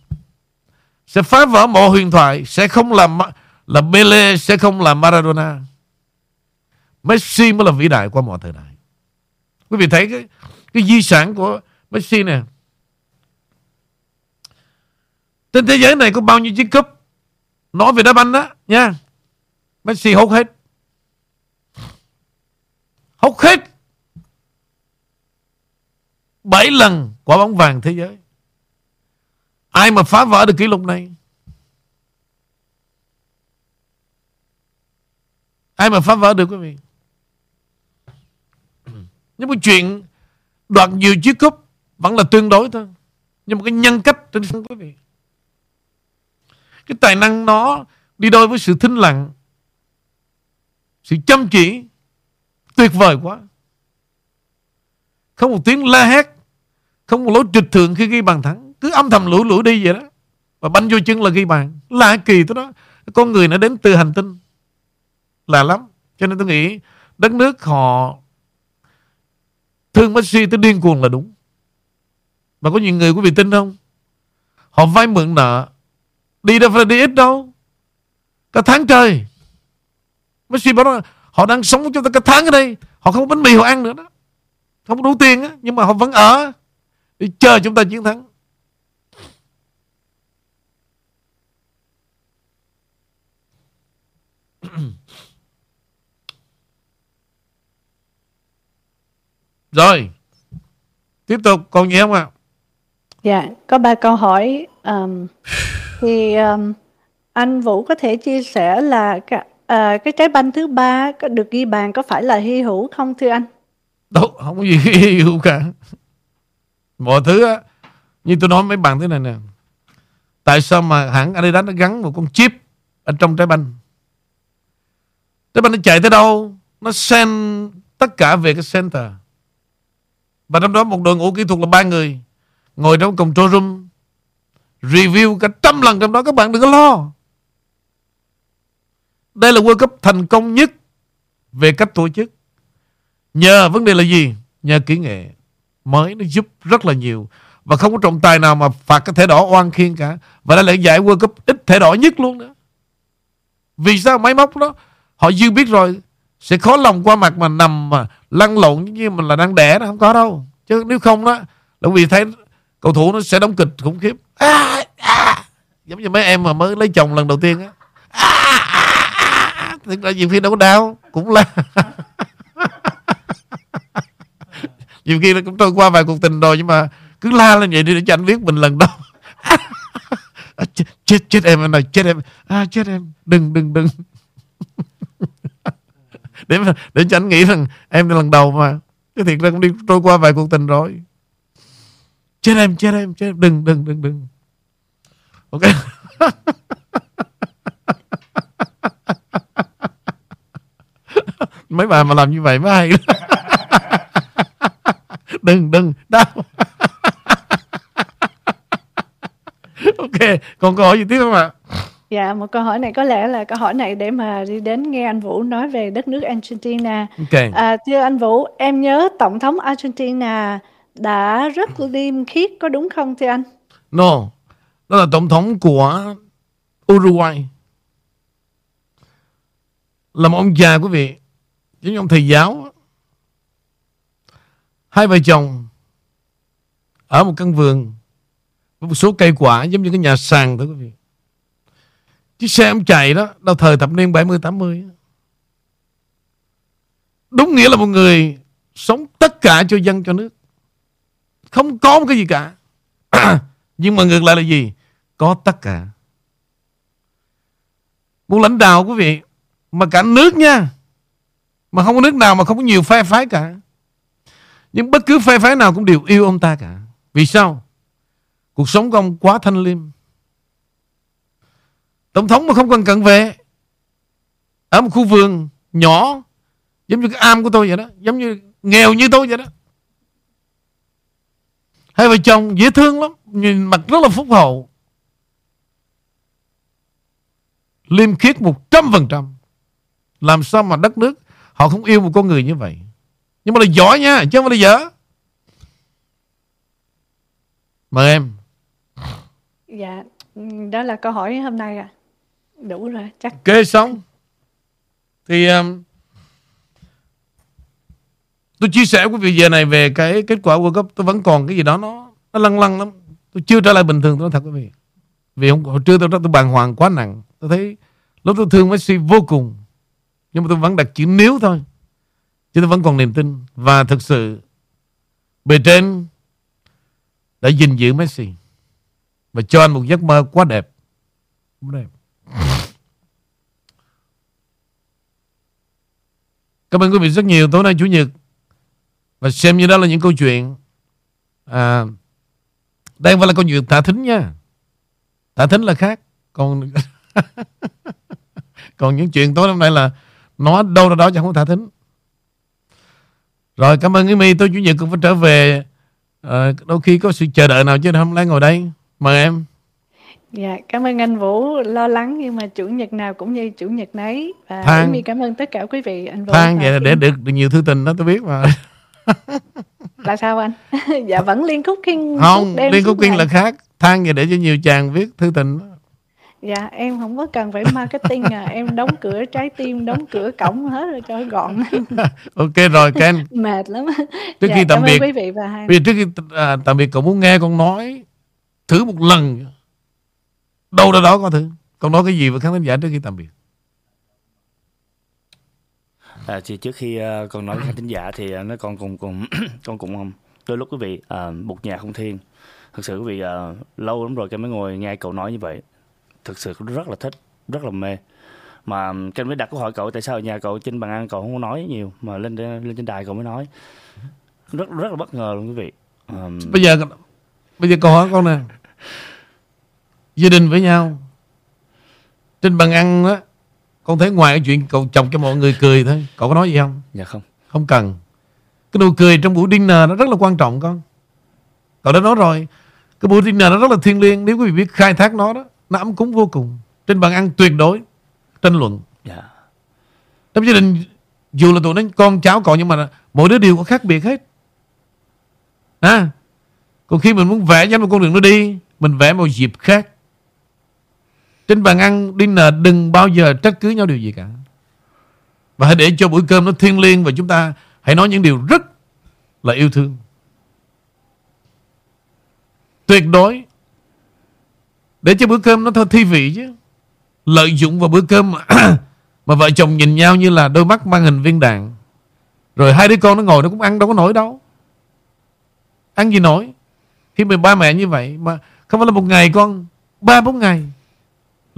Sẽ phá vỡ mọi huyền thoại, Sẽ không làm là Pele, Sẽ không làm Maradona. Messi mới là vĩ đại qua mọi thời đại Quý vị thấy cái, cái di sản của Messi nè Trên thế giới này có bao nhiêu chiếc cúp Nói về đá banh đó nha Messi hốt hết Hốt hết 7 lần quả bóng vàng thế giới. Ai mà phá vỡ được kỷ lục này? Ai mà phá vỡ được quý vị? Nhưng mà chuyện đoạt nhiều chiếc cúp vẫn là tương đối thôi. Nhưng mà cái nhân cách trên sân quý vị. Cái tài năng nó đi đôi với sự thinh lặng. Sự chăm chỉ. Tuyệt vời quá. Không một tiếng la hét, không một lối trịch thượng khi ghi bàn thắng Cứ âm thầm lũ lũ đi vậy đó Và banh vô chân là ghi bàn Lạ kỳ tới đó Con người nó đến từ hành tinh Lạ lắm Cho nên tôi nghĩ Đất nước họ Thương Messi tới điên cuồng là đúng. Mà có nhiều người quý vị tin không? Họ vay mượn nợ Đi đâu phải đi ít đâu. Cả tháng trời. Messi bảo đó, họ đang sống cho ta cả tháng ở đây. Họ không có bánh mì họ ăn nữa đó. Không có đủ tiền á Nhưng mà họ vẫn ở Để chờ chúng ta chiến thắng. Rồi Tiếp tục còn gì không ạ? À?
Dạ, có ba câu hỏi. Um, thì um, anh Vũ có thể chia sẻ là cái, uh, cái trái banh thứ ba có được ghi bàn có phải là hy hữu không thưa anh?
Đâu, không có gì *laughs* hy hữu cả. Mọi thứ á, như tôi nói mấy bạn thế này nè. Tại sao mà hãng Adidas nó gắn một con chip ở trong trái banh? Trái banh nó chạy tới đâu? Nó send tất cả về cái center. Và trong đó một đội ngũ kỹ thuật là ba người. Ngồi trong control room, Review cả trăm lần trong đó, Các bạn đừng có lo. Đây là World Cup thành công nhất Về cách tổ chức. Nhờ vấn đề là gì? Nhờ kỹ nghệ mới, nó giúp rất là nhiều. Và không có trọng tài nào mà phạt cái thẻ đỏ oan khiên cả. Và đây là giải World Cup ít thẻ đỏ nhất luôn nữa. Vì sao? Máy móc đó, Họ dư biết rồi. Sẽ khó lòng qua mặt mà nằm mà lăn lộn như mình là đang đẻ nó Không có đâu. Chứ nếu không đó là vì thấy cầu thủ nó sẽ đóng kịch khủng khiếp. À, à, giống như mấy em mà mới lấy chồng lần đầu tiên á. À, à, à, à thực ra nhiều khi đâu có đau cũng là. *laughs* Nhiều khi nó cũng trôi qua vài cuộc tình rồi nhưng mà cứ la lên vậy đi để cho anh biết mình lần đầu *laughs* à, chết, chết chết em anh này chết em. À, chết em. Đừng đừng đừng để để cho anh nghĩ rằng em là lần đầu mà. Chứ thiệt ra cũng đi trôi qua vài cuộc tình rồi. Chết em chết em chết em. đừng đừng đừng đừng. Ok. *laughs* Mấy bà mà làm như vậy mới hay. *laughs* Đừng đừng. Đau. *laughs* Ok, còn câu hỏi gì tiếp không ạ?
Dạ, một câu hỏi này có lẽ là câu hỏi này để mà đi đến nghe anh Vũ nói về đất nước Argentina.
Ok.
À, thưa anh Vũ, em nhớ Tổng thống Argentina đã rất liêm khiết có đúng không thưa anh?
No, đó là tổng thống của Uruguay. Là một ông già quý vị, giống như ông thầy giáo. Hai vợ chồng ở một căn vườn với một số cây quả giống như cái nhà sàn thôi quý vị. Chiếc xe ông chạy đó, Đâu thời thập niên 70-80 Đúng nghĩa là một người Sống tất cả cho dân, cho nước. Không có một cái gì cả. *clears throat* Nhưng mà ngược lại là gì? Có tất cả. Một lãnh đạo quý vị, Mà cả nước nha, Mà không có nước nào mà không có nhiều phe phái cả. Nhưng bất cứ phe phái nào cũng đều yêu ông ta cả. Vì sao? Cuộc sống của ông quá thanh liêm. Tổng thống mà không cần cận về Ở một khu vườn nhỏ, Giống như cái am của tôi vậy đó, Giống như nghèo như tôi vậy đó. Hai vợ chồng dễ thương lắm, Nhìn mặt rất là phúc hậu. Liêm khiết một trăm phần trăm. Làm sao mà đất nước Họ không yêu một con người như vậy? Nhưng mà là giỏi nha, Chứ không phải là dở. Mời em.
Dạ Đó là câu hỏi hôm nay à đủ rồi chắc.
Kê xong thì um, tôi chia sẻ quý vị giờ này về cái kết quả World Cup. Tôi vẫn còn cái gì đó nó nó lăng lăng lắm. Tôi chưa trở lại bình thường tôi nói thật quý vị. Vì hôm hồi trưa tôi tôi bàng hoàng quá nặng. Tôi thấy lúc tôi thương Messi vô cùng. Nhưng mà tôi vẫn đặt chữ nếu thôi. Chứ tôi vẫn còn niềm tin. Và thực sự bề trên đã gìn giữ Messi. Và cho anh một giấc mơ quá đẹp. Quá đẹp. Cảm ơn quý vị rất nhiều. Tối nay Chủ nhật. Và xem như đó là những câu chuyện à, Đây không phải là câu chuyện thả thính nha. Thả thính là khác. Còn *laughs* Còn những chuyện tối hôm nay là Nó đâu ra đó chẳng có thả thính. Rồi cảm ơn Ymi Tôi Chủ nhật cũng phải trở về. À, Đôi khi có sự chờ đợi nào chứ không lẽ ngồi đây. Mời em.
Dạ, cảm ơn anh Vũ lo lắng nhưng mà chủ nhật nào cũng như chủ nhật nấy. Và
Than.
cảm ơn tất cả quý vị anh Vũ.
Than vậy là để được, nhiều thư tình đó tôi biết mà. *laughs*
là sao anh? *laughs* Dạ vẫn liên khúc kinh
không liên khúc kinh là khác. Than vậy để cho nhiều chàng viết thư tình
dạ em không có cần phải marketing à. Em đóng cửa trái tim đóng cửa cổng hết rồi cho gọn. *laughs*
Ok rồi Ken
mệt lắm.
Trước dạ, khi tạm biệt quý vị và hai vì trước khi à, tạm biệt cậu muốn nghe con nói thử một lần đâu đó đó có thử con nói cái gì với khán thính giả trước khi tạm biệt?
À, thì trước khi uh, con nói với khán thính giả thì uh, nó con cùng cùng *clears throat* con cũng um, đôi lúc quý vị uh, một nhà không thiên. Thực sự quý vị uh, lâu lắm rồi cái mới ngồi nghe cậu nói như vậy. Thực sự rất là thích rất là mê. Mà cái mới đặt câu hỏi cậu tại sao ở nhà cậu trên bàn ăn cậu không có nói nhiều mà lên lên trên đài cậu mới nói. Rất rất là bất ngờ luôn quý vị.
Um... bây giờ bây giờ câu hỏi con nè gia đình với nhau. Trên bàn ăn á con thấy ngoài cái chuyện cậu chồng cho mọi người cười thôi. Cậu có nói gì không?
Dạ không.
Không cần. Cái nụ cười trong buổi dinner nó rất là quan trọng con. Cậu đã nói rồi cái buổi dinner nó rất là thiêng liêng. Nếu quý vị biết khai thác nó đó nó ấm cúng vô cùng. Trên bàn ăn tuyệt đối tranh luận.
Yeah.
trong gia đình dù là tụi nó con cháu cậu nhưng mà mỗi đứa đều có khác biệt hết. À, còn khi mình muốn vẽ cho một con đường nó đi mình vẽ một dịp khác trên bàn ăn dinner đừng bao giờ trách cứ nhau điều gì cả. Và hãy để cho bữa cơm nó thiêng liêng và chúng ta hãy nói những điều rất là yêu thương. Tuyệt đối để cho bữa cơm nó thật thi vị chứ. Lợi dụng vào bữa cơm mà, *clears throat* mà vợ chồng nhìn nhau như là đôi mắt mang hình viên đạn. Rồi hai đứa con nó ngồi nó cũng ăn đâu có nổi đâu. Ăn gì nổi? Khi mà ba mẹ như vậy Mà không phải là một ngày con Ba bốn ngày.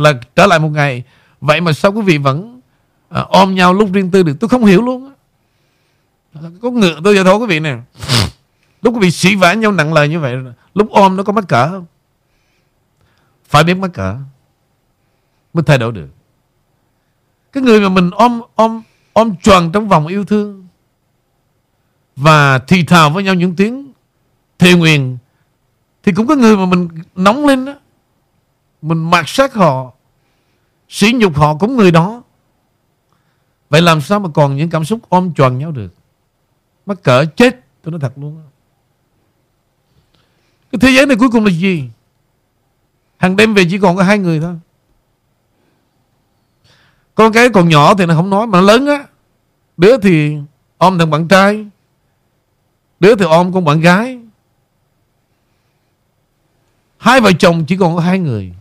Là trở lại một ngày. Vậy mà sao quý vị vẫn à, ôm nhau lúc riêng tư được? Tôi không hiểu luôn Có ngựa tôi cho thôi quý vị nè. Lúc quý vị sĩ vã nhau nặng lời như vậy Lúc ôm nó có mắc cỡ không? Phải biết mắc cỡ Mới thay đổi được. Cái người mà mình ôm ôm ôm tròn trong vòng yêu thương Và thì thào với nhau những tiếng Thề nguyện Thì cũng có người mà mình nóng lên đó. Mình mạt sát họ, Sỉ nhục họ cũng người đó. Vậy làm sao mà còn những cảm xúc ôm tròn nhau được? Mắc cỡ chết, Tôi nói thật luôn Cái thế giới này cuối cùng là gì? Hàng đêm về chỉ còn có hai người thôi. Con cái còn nhỏ thì nó không nói Mà lớn á. Đứa thì ôm thằng bạn trai, Đứa thì ôm con bạn gái. Hai vợ chồng chỉ còn có hai người.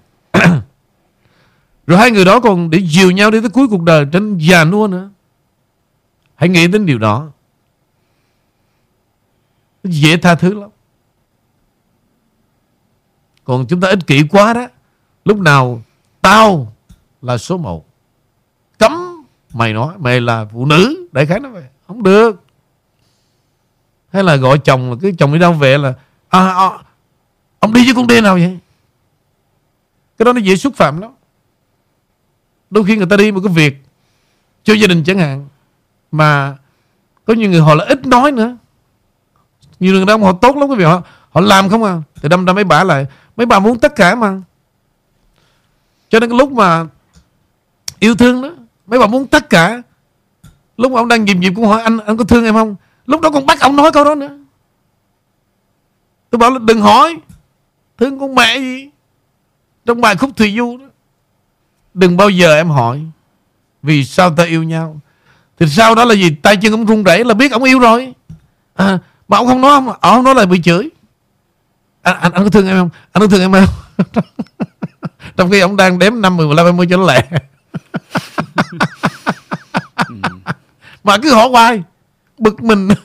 Rồi hai người đó còn để dìu nhau đi tới cuối cuộc đời Trên già nua nữa. Hãy nghĩ đến điều đó. Dễ tha thứ lắm. Còn chúng ta ích kỷ quá đó Lúc nào tao là số một. Cấm mày nói Mày là phụ nữ Đại khái nói vậy. Không được. Hay là gọi chồng là cái chồng đi đâu về là à, à, Ông đi với con đê nào vậy? Cái đó nó dễ xúc phạm lắm. Đôi khi người ta đi một cái việc Cho gia đình chẳng hạn, Mà Có nhiều người họ là ít nói nữa. Nhiều người đàn ông họ tốt lắm quý vị họ Họ làm không à. Thì đâm ra mấy bà lại, Mấy bà muốn tất cả mà. Cho nên cái lúc mà Yêu thương đó, Mấy bà muốn tất cả. Lúc mà ông đang dìm dịp cũng hỏi, anh Anh có thương em không? Lúc đó còn bắt ông nói câu đó nữa. Tôi bảo là đừng hỏi, Thương con mẹ gì? Trong bài khúc Thùy Du đó. Đừng bao giờ em hỏi Vì sao ta yêu nhau. Thì sau đó là gì? Tay chân ông run rẩy là biết ông yêu rồi. À, Mà ông không nói không Ông không nói là bị chửi. Anh, anh, anh có thương em không? Anh có thương em không? *laughs* Trong khi ông đang đếm năm mười mười lăm hai mươi cho nó lẹ. *laughs* Mà cứ hỏi hoài bực mình *laughs*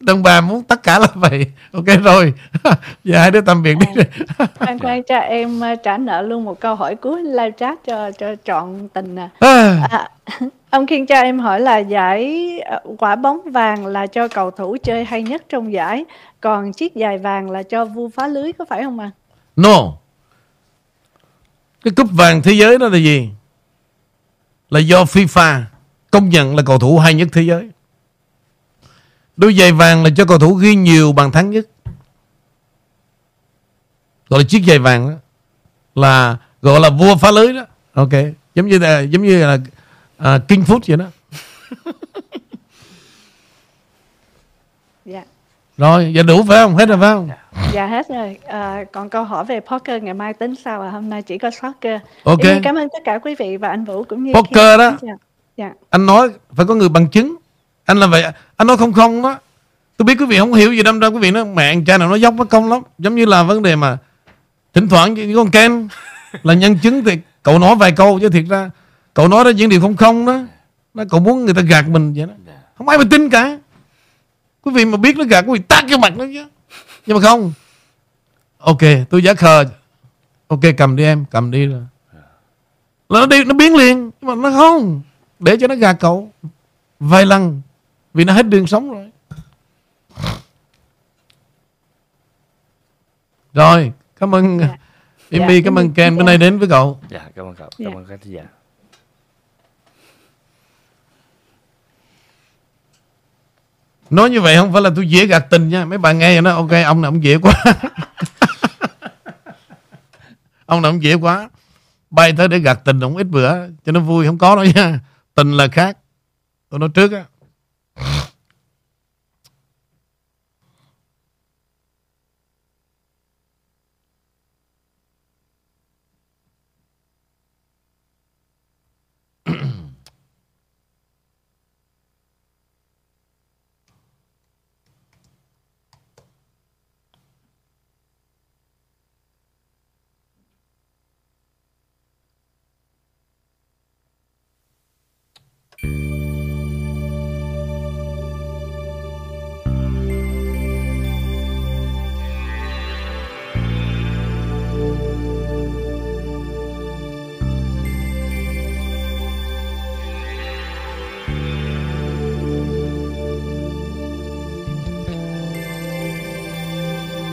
đàn bà muốn tất cả là vậy. Ok rồi. *laughs* Giờ hai đứa tạm biệt đi.
À, anh khoan cho em ờ, trả nợ luôn một câu hỏi cuối live chat cho cho trọn tình nè à. à, *laughs* ông Kiên cho em hỏi là giải ờ, quả bóng vàng là cho cầu thủ chơi hay nhất trong giải? Còn chiếc giày vàng là cho vua phá lưới có phải không ạ?
No. Cái cúp vàng thế giới đó là gì? Là do FIFA công nhận là cầu thủ hay nhất thế giới Đôi giày vàng là cho cầu thủ ghi nhiều bàn thắng nhất Gọi là chiếc giày vàng đó Là gọi là vua phá lưới đó Ok Giống như là, giống như là à, King Food vậy đó dạ. Rồi giờ đủ phải không? Hết rồi phải không?
Dạ hết rồi à, Còn câu hỏi về poker ngày mai tính sao à? Hôm nay chỉ có soccer
Ok
Cảm ơn tất cả quý vị và anh Vũ cũng như
Poker
Kim.
đó
dạ.
Anh nói phải có người bằng chứng anh là vậy anh nói không không đó tôi biết quý vị không hiểu gì đâm ra quý vị nói mẹ cha nào nó dốc mất công lắm. Giống như là vấn đề mà thỉnh thoảng với con Ken *laughs* là nhân chứng thì cậu nói vài câu chứ thiệt ra cậu nói ra những điều không không đó nó cậu muốn người ta gạt mình vậy đó.
Dạ.
không ai mà tin cả. Quý vị mà biết nó gạt quý vị tát cái mặt nó chứ. Nhưng mà không. Ok tôi giả khờ. Ok cầm đi em cầm đi rồi. Là nó đi nó biến liền nhưng mà nó không. Để cho nó gạt cậu. Vài lần vì nó hết đường sống rồi rồi cảm ơn
Dạ.
Amy
Dạ,
cảm ơn
ơn
Ken bữa nay đến với cậu
Dạ, cảm ơn cậu.
Dạ.
Cảm ơn các thính giả.
nói như vậy không phải là tôi dễ gạt tình nha mấy bạn nghe rồi nó ok ông này ông dễ quá *laughs* ông này ông dễ quá bay tới để gạt tình ông ít bữa cho nó vui không có đâu nha tình là khác tôi nói trước á